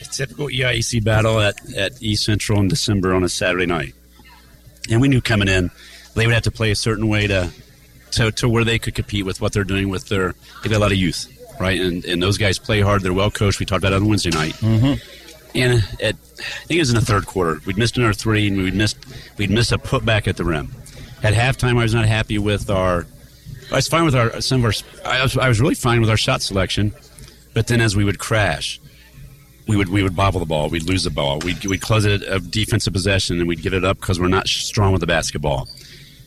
A typical EIAC battle at, at East Central in December on a Saturday night and we knew coming in they would have to play a certain way to to, to where they could compete with what they're doing with their they got a lot of youth right and and those guys play hard they're well coached we talked about it on Wednesday night mm-hmm. And at, I think it was in the third quarter we'd missed another three and we'd missed we'd missed a putback at the rim at halftime I was not happy with our I was fine with our some of our I was, I was really fine with our shot selection but then as we would crash we would we would bobble the ball. We'd lose the ball. We'd we'd close it a defensive possession and we'd give it up because we're not strong with the basketball.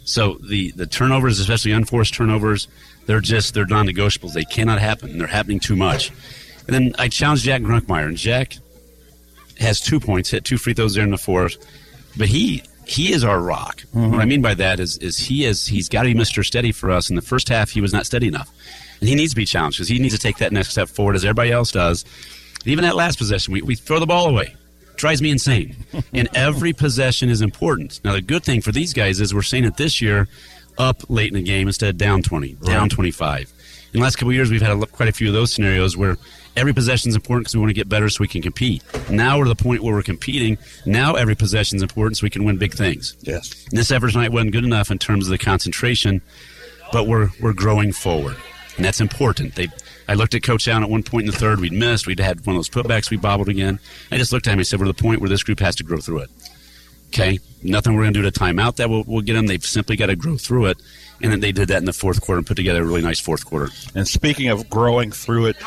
So the the turnovers, especially unforced turnovers, they're just they're non-negotiables. They cannot happen. They're happening too much. And then I challenged Jack Grunkemeyer, and Jack has two points, hit two free throws there in the fourth, but he he is our rock. Mm-hmm. What I mean by that is is he is he's got to be Mr. Steady for us. In the first half, he was not steady enough, and he needs to be challenged because he needs to take that next step forward as everybody else does. Even that last possession, we, we throw the ball away. Drives me insane. and every possession is important. Now, the good thing for these guys is we're seeing it this year up late in the game instead of down 20, down Right. 25. In the last couple of years, we've had a, quite a few of those scenarios where every possession is important because we want to get better so we can compete. Now we're to the point where we're competing. Now every possession is important so we can win big things. Yes. And this effort tonight wasn't good enough in terms of the concentration, but we're we're growing forward, and that's important. They, I looked at Coach Allen at one point in the third. We'd missed. We'd had one of those putbacks. We bobbled again. I just looked at him and said, "We're at the point where this group has to grow through it." Okay, nothing we're going to do to timeout that will will get them. They've simply got to grow through it, and then they did that in the fourth quarter and put together a really nice fourth quarter. And speaking of growing through it,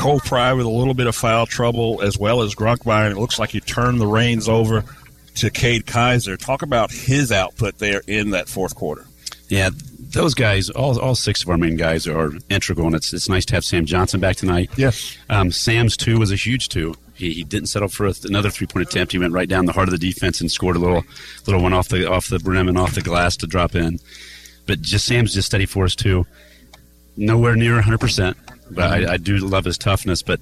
Cole Pride with a little bit of foul trouble as well as Grunkemeyer. It looks like you turned the reins over to Cade Kaiser. Talk about his output there in that fourth quarter. Yeah, those guys, all, all six of our main guys are integral, and it's, it's nice to have Sam Johnson back tonight. Yes. Um, Sam's two was a huge two. He, he didn't settle for a, another three point attempt. He went right down the heart of the defense and scored a little little one off the off the brim and off the glass to drop in. But just Sam's just steady for us too. Nowhere near 100, percent but I, I do love his toughness. But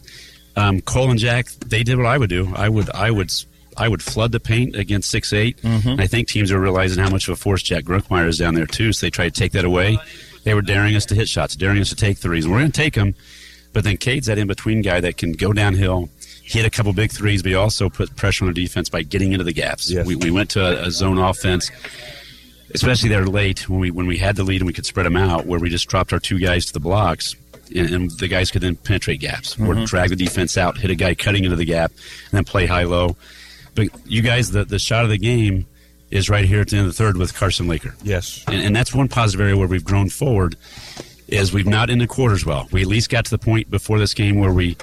um, Cole and Jack, they did what I would do. I would I would I would flood the paint against six eight. And I think teams are realizing how much of a force Jack Grunkemeyer is down there too. So they try to take that away. They were daring us to hit shots, daring us to take threes. We're going to take them. But then Cade's that in between guy that can go downhill, hit a couple big threes, but he also put pressure on the defense by getting into the gaps. We, we went to a, a zone offense, especially there late when we when we had the lead and we could spread them out, where we just dropped our two guys to the blocks. And, and the guys could then penetrate gaps or Mhm. drag the defense out, hit a guy cutting into the gap, and then play high low. But you guys, the, the shot of the game is right here at the end of the third with Carson Laker. Yes. And, and that's one positive area where we've grown forward is we've not ended quarters well. We at least got to the point before this game where we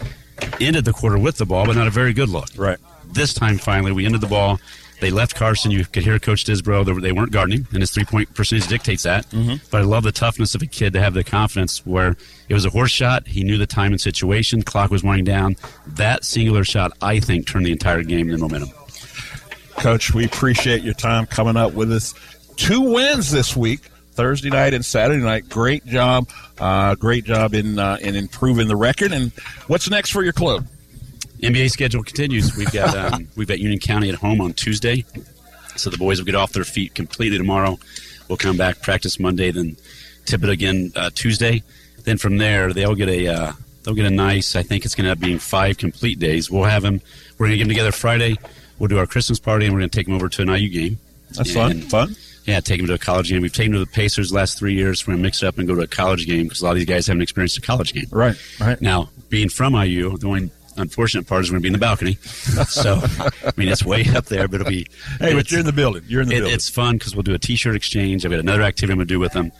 ended the quarter with the ball, but not a very good look. Right. This time, finally, we ended the ball. They left Carson. You could hear Coach Disbro. They, were- they weren't guarding, and his three point percentage dictates that. Mhm. But I love the toughness of a kid to have the confidence where it was a horse shot. He knew the time and situation. Clock was winding down. That singular shot, I think, turned the entire game into momentum. Coach, we appreciate your time coming up with us. Two wins this week. Thursday night and Saturday night. Great job, uh, great job in uh, in improving the record. And what's next for your club? NBA schedule continues. We've got um, we've got Union County at home on Tuesday, so the boys will get off their feet completely tomorrow. We'll come back practice Monday, then tip it again uh, Tuesday. Then from there, they'll get a uh, they'll get a nice. I think it's going to end up being five complete days. We'll have them. We're going to get them together Friday. We'll do our Christmas party, and we're going to take them over to an IU game. That's fun. And- Fun. Yeah, take them to a college game. We've taken them to the Pacers the last three years. We're going to mix it up and go to a college game because a lot of these guys haven't experienced a college game. Right, right. Now, being from IU, the only unfortunate part is we're going to be in the balcony. so, I mean, it's way up there, but it'll be. Hey, but you're in the building. You're in the it- building. It's fun because we'll do a T-shirt exchange. I've got another activity I'm going to do with them.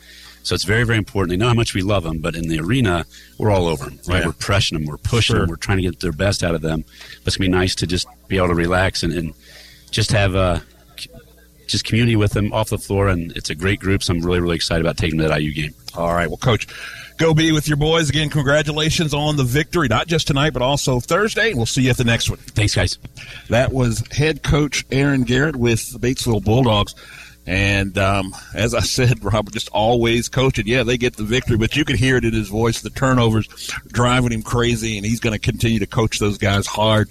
So it's very, very important. They know how much we love them, but in the arena, we're all over them. Right? Yeah. We're pressing them, we're pushing Sure. them, we're trying to get their best out of them. But it's going to be nice to just be able to relax and, and just have uh, c- just community with them off the floor. And it's a great group, so I'm really, really excited about taking that IU game. All right. Well, Coach, go be with your boys again. Congratulations on the victory, not just tonight, but also Thursday. We'll see you at the next one. Thanks, guys. That was head coach Aaron Garrett with the Batesville Bulldogs. And um, as I said, Robert just always coaching. Yeah, they get the victory, but you could hear it in his voice. The turnovers driving him crazy, and he's going to continue to coach those guys hard.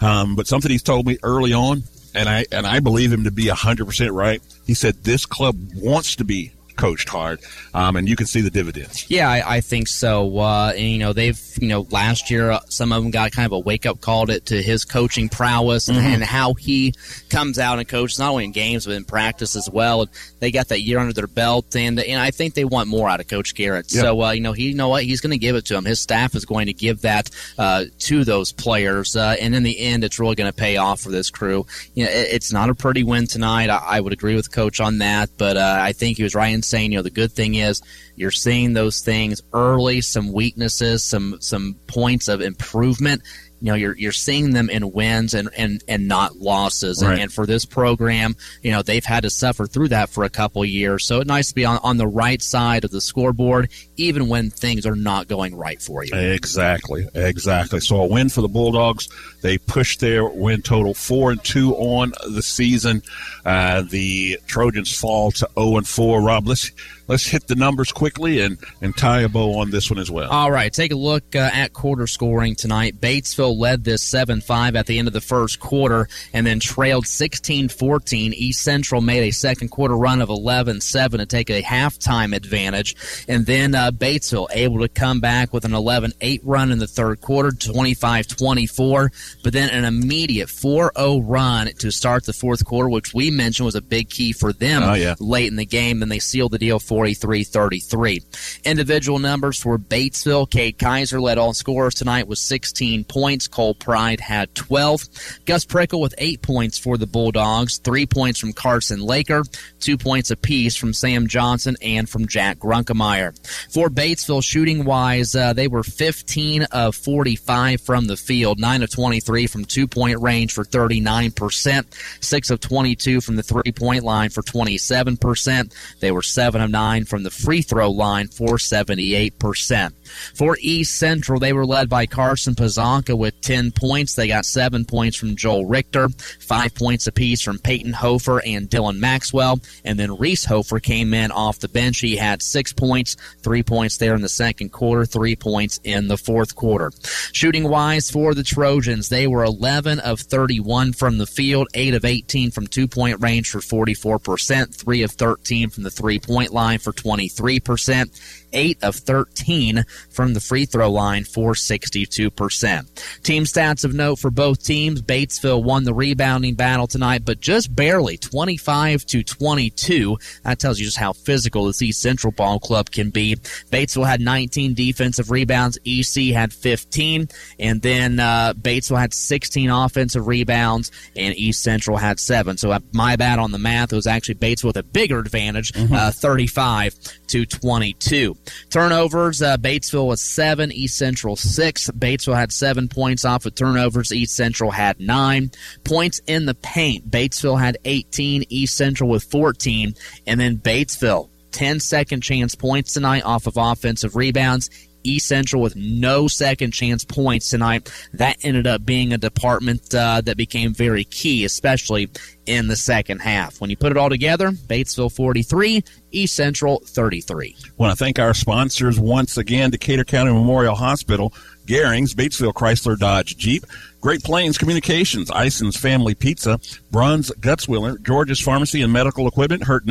Um, but something he's told me early on, and I and I believe him to be hundred percent right. He said this club wants to be coached hard, um, and you can see the dividends. Yeah, I, I think so. Uh, and, you know, they've, you know, last year, uh, some of them got kind of a wake up call to, to his coaching prowess and, Mhm. and how he comes out and coaches, not only in games, but in practice as well. And they got that year under their belt. And, and I think they want more out of Coach Garrett. Yeah. So, uh, you know, he, you know what? He's going to give it to him. His staff is going to give that uh, to those players. Uh, and in the end, it's really going to pay off for this crew. You know, it, it's not a pretty win tonight. I, I would agree with Coach on that. But uh, I think he was right in saying, you know, the good thing is you're seeing those things early, some weaknesses, some some points of improvement. You know, you're you're seeing them in wins and and, and not losses. And, Right. and for this program, you know, they've had to suffer through that for a couple years. So it's nice to be on, on the right side of the scoreboard, even when things are not going right for you. Exactly, exactly. So a win for the Bulldogs. They pushed their win total four and two on the season. Uh, the Trojans fall to zero and four. Rob, let's let's hit the numbers quickly and and tie a bow on this one as well. All right, take a look uh, at quarter scoring tonight. Batesville led this 7 5 at the end of the first quarter and then trailed 16 14. East Central made a second quarter run of 11 7 to take a halftime advantage. And then uh, Batesville able to come back with an 11 8 run in the third quarter, 25 24. But then an immediate 4 0 run to start the fourth quarter, which we mentioned was a big key for them Oh, yeah. late in the game. Then they sealed the deal 43 33. Individual numbers for Batesville. Cade Kaiser led all scorers tonight with 16 points. Cole Pride had 12. Gus Prickle with 8 points for the Bulldogs. 3 points from Carson Laker. 2 points apiece from Sam Johnson and from Jack Grunkemeyer. For Batesville, shooting wise, uh, they were 15 of 45 from the field. 9 of 23 from two point range for 39%. 6 of 22 from the three point line for 27%. They were 7 of 9 from the free throw line for 78%. For East Central, they were led by Carson Pazanka with 10 points. They got 7 points from Joel Richter, 5 points apiece from Peyton Hofer and Dylan Maxwell, and then Reese Hofer came in off the bench. He had 6 points, 3 points there in the second quarter, 3 points in the fourth quarter. Shooting wise for the Trojans, they were 11 of 31 from the field, 8 of 18 from two point range for 44%, 3 of 13 from the three point line for 23%. 8 of 13 from the free throw line for 62%. Team stats of note for both teams. Batesville won the rebounding battle tonight, but just barely 25 to 22. That tells you just how physical this East Central Ball Club can be. Batesville had 19 defensive rebounds. EC had 15. And then uh, Batesville had 16 offensive rebounds, and East Central had 7. So uh, my bad on the math. It was actually Batesville with a bigger advantage, uh, 35 to 22. Turnovers, uh, Batesville was 7, East Central 6. Batesville had 7 points off of turnovers. East Central had 9. Points in the paint, Batesville had 18, East Central with 14. And then Batesville, 10 second chance points tonight off of offensive rebounds. East Central with no second chance points tonight. That ended up being a department uh, that became very key, especially in the second half. When you put it all together, Batesville 43, East Central 33. want to thank our sponsors once again Decatur County Memorial Hospital, Garings, Batesville Chrysler Dodge Jeep, Great Plains Communications, Ison's Family Pizza, Bruns Gutzwiller, George's Pharmacy and Medical Equipment, Hurt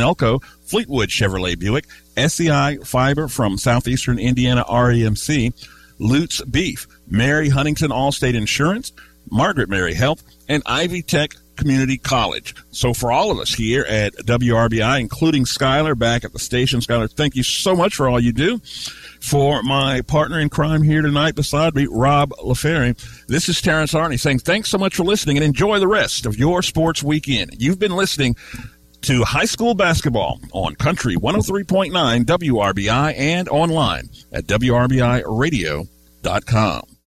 Fleetwood Chevrolet Buick, SEI Fiber from Southeastern Indiana REMC, Lutz Beef, Mary Huntington Allstate Insurance, Margaret Mary Health, and Ivy Tech Community College. So for all of us here at WRBI, including Skylar back at the station, Skylar, thank you so much for all you do. For my partner in crime here tonight beside me, Rob LaFerry, this is Terrence Arney saying thanks so much for listening and enjoy the rest of your sports weekend. You've been listening to high school basketball on Country 103.9 WRBI and online at WRBIRadio.com.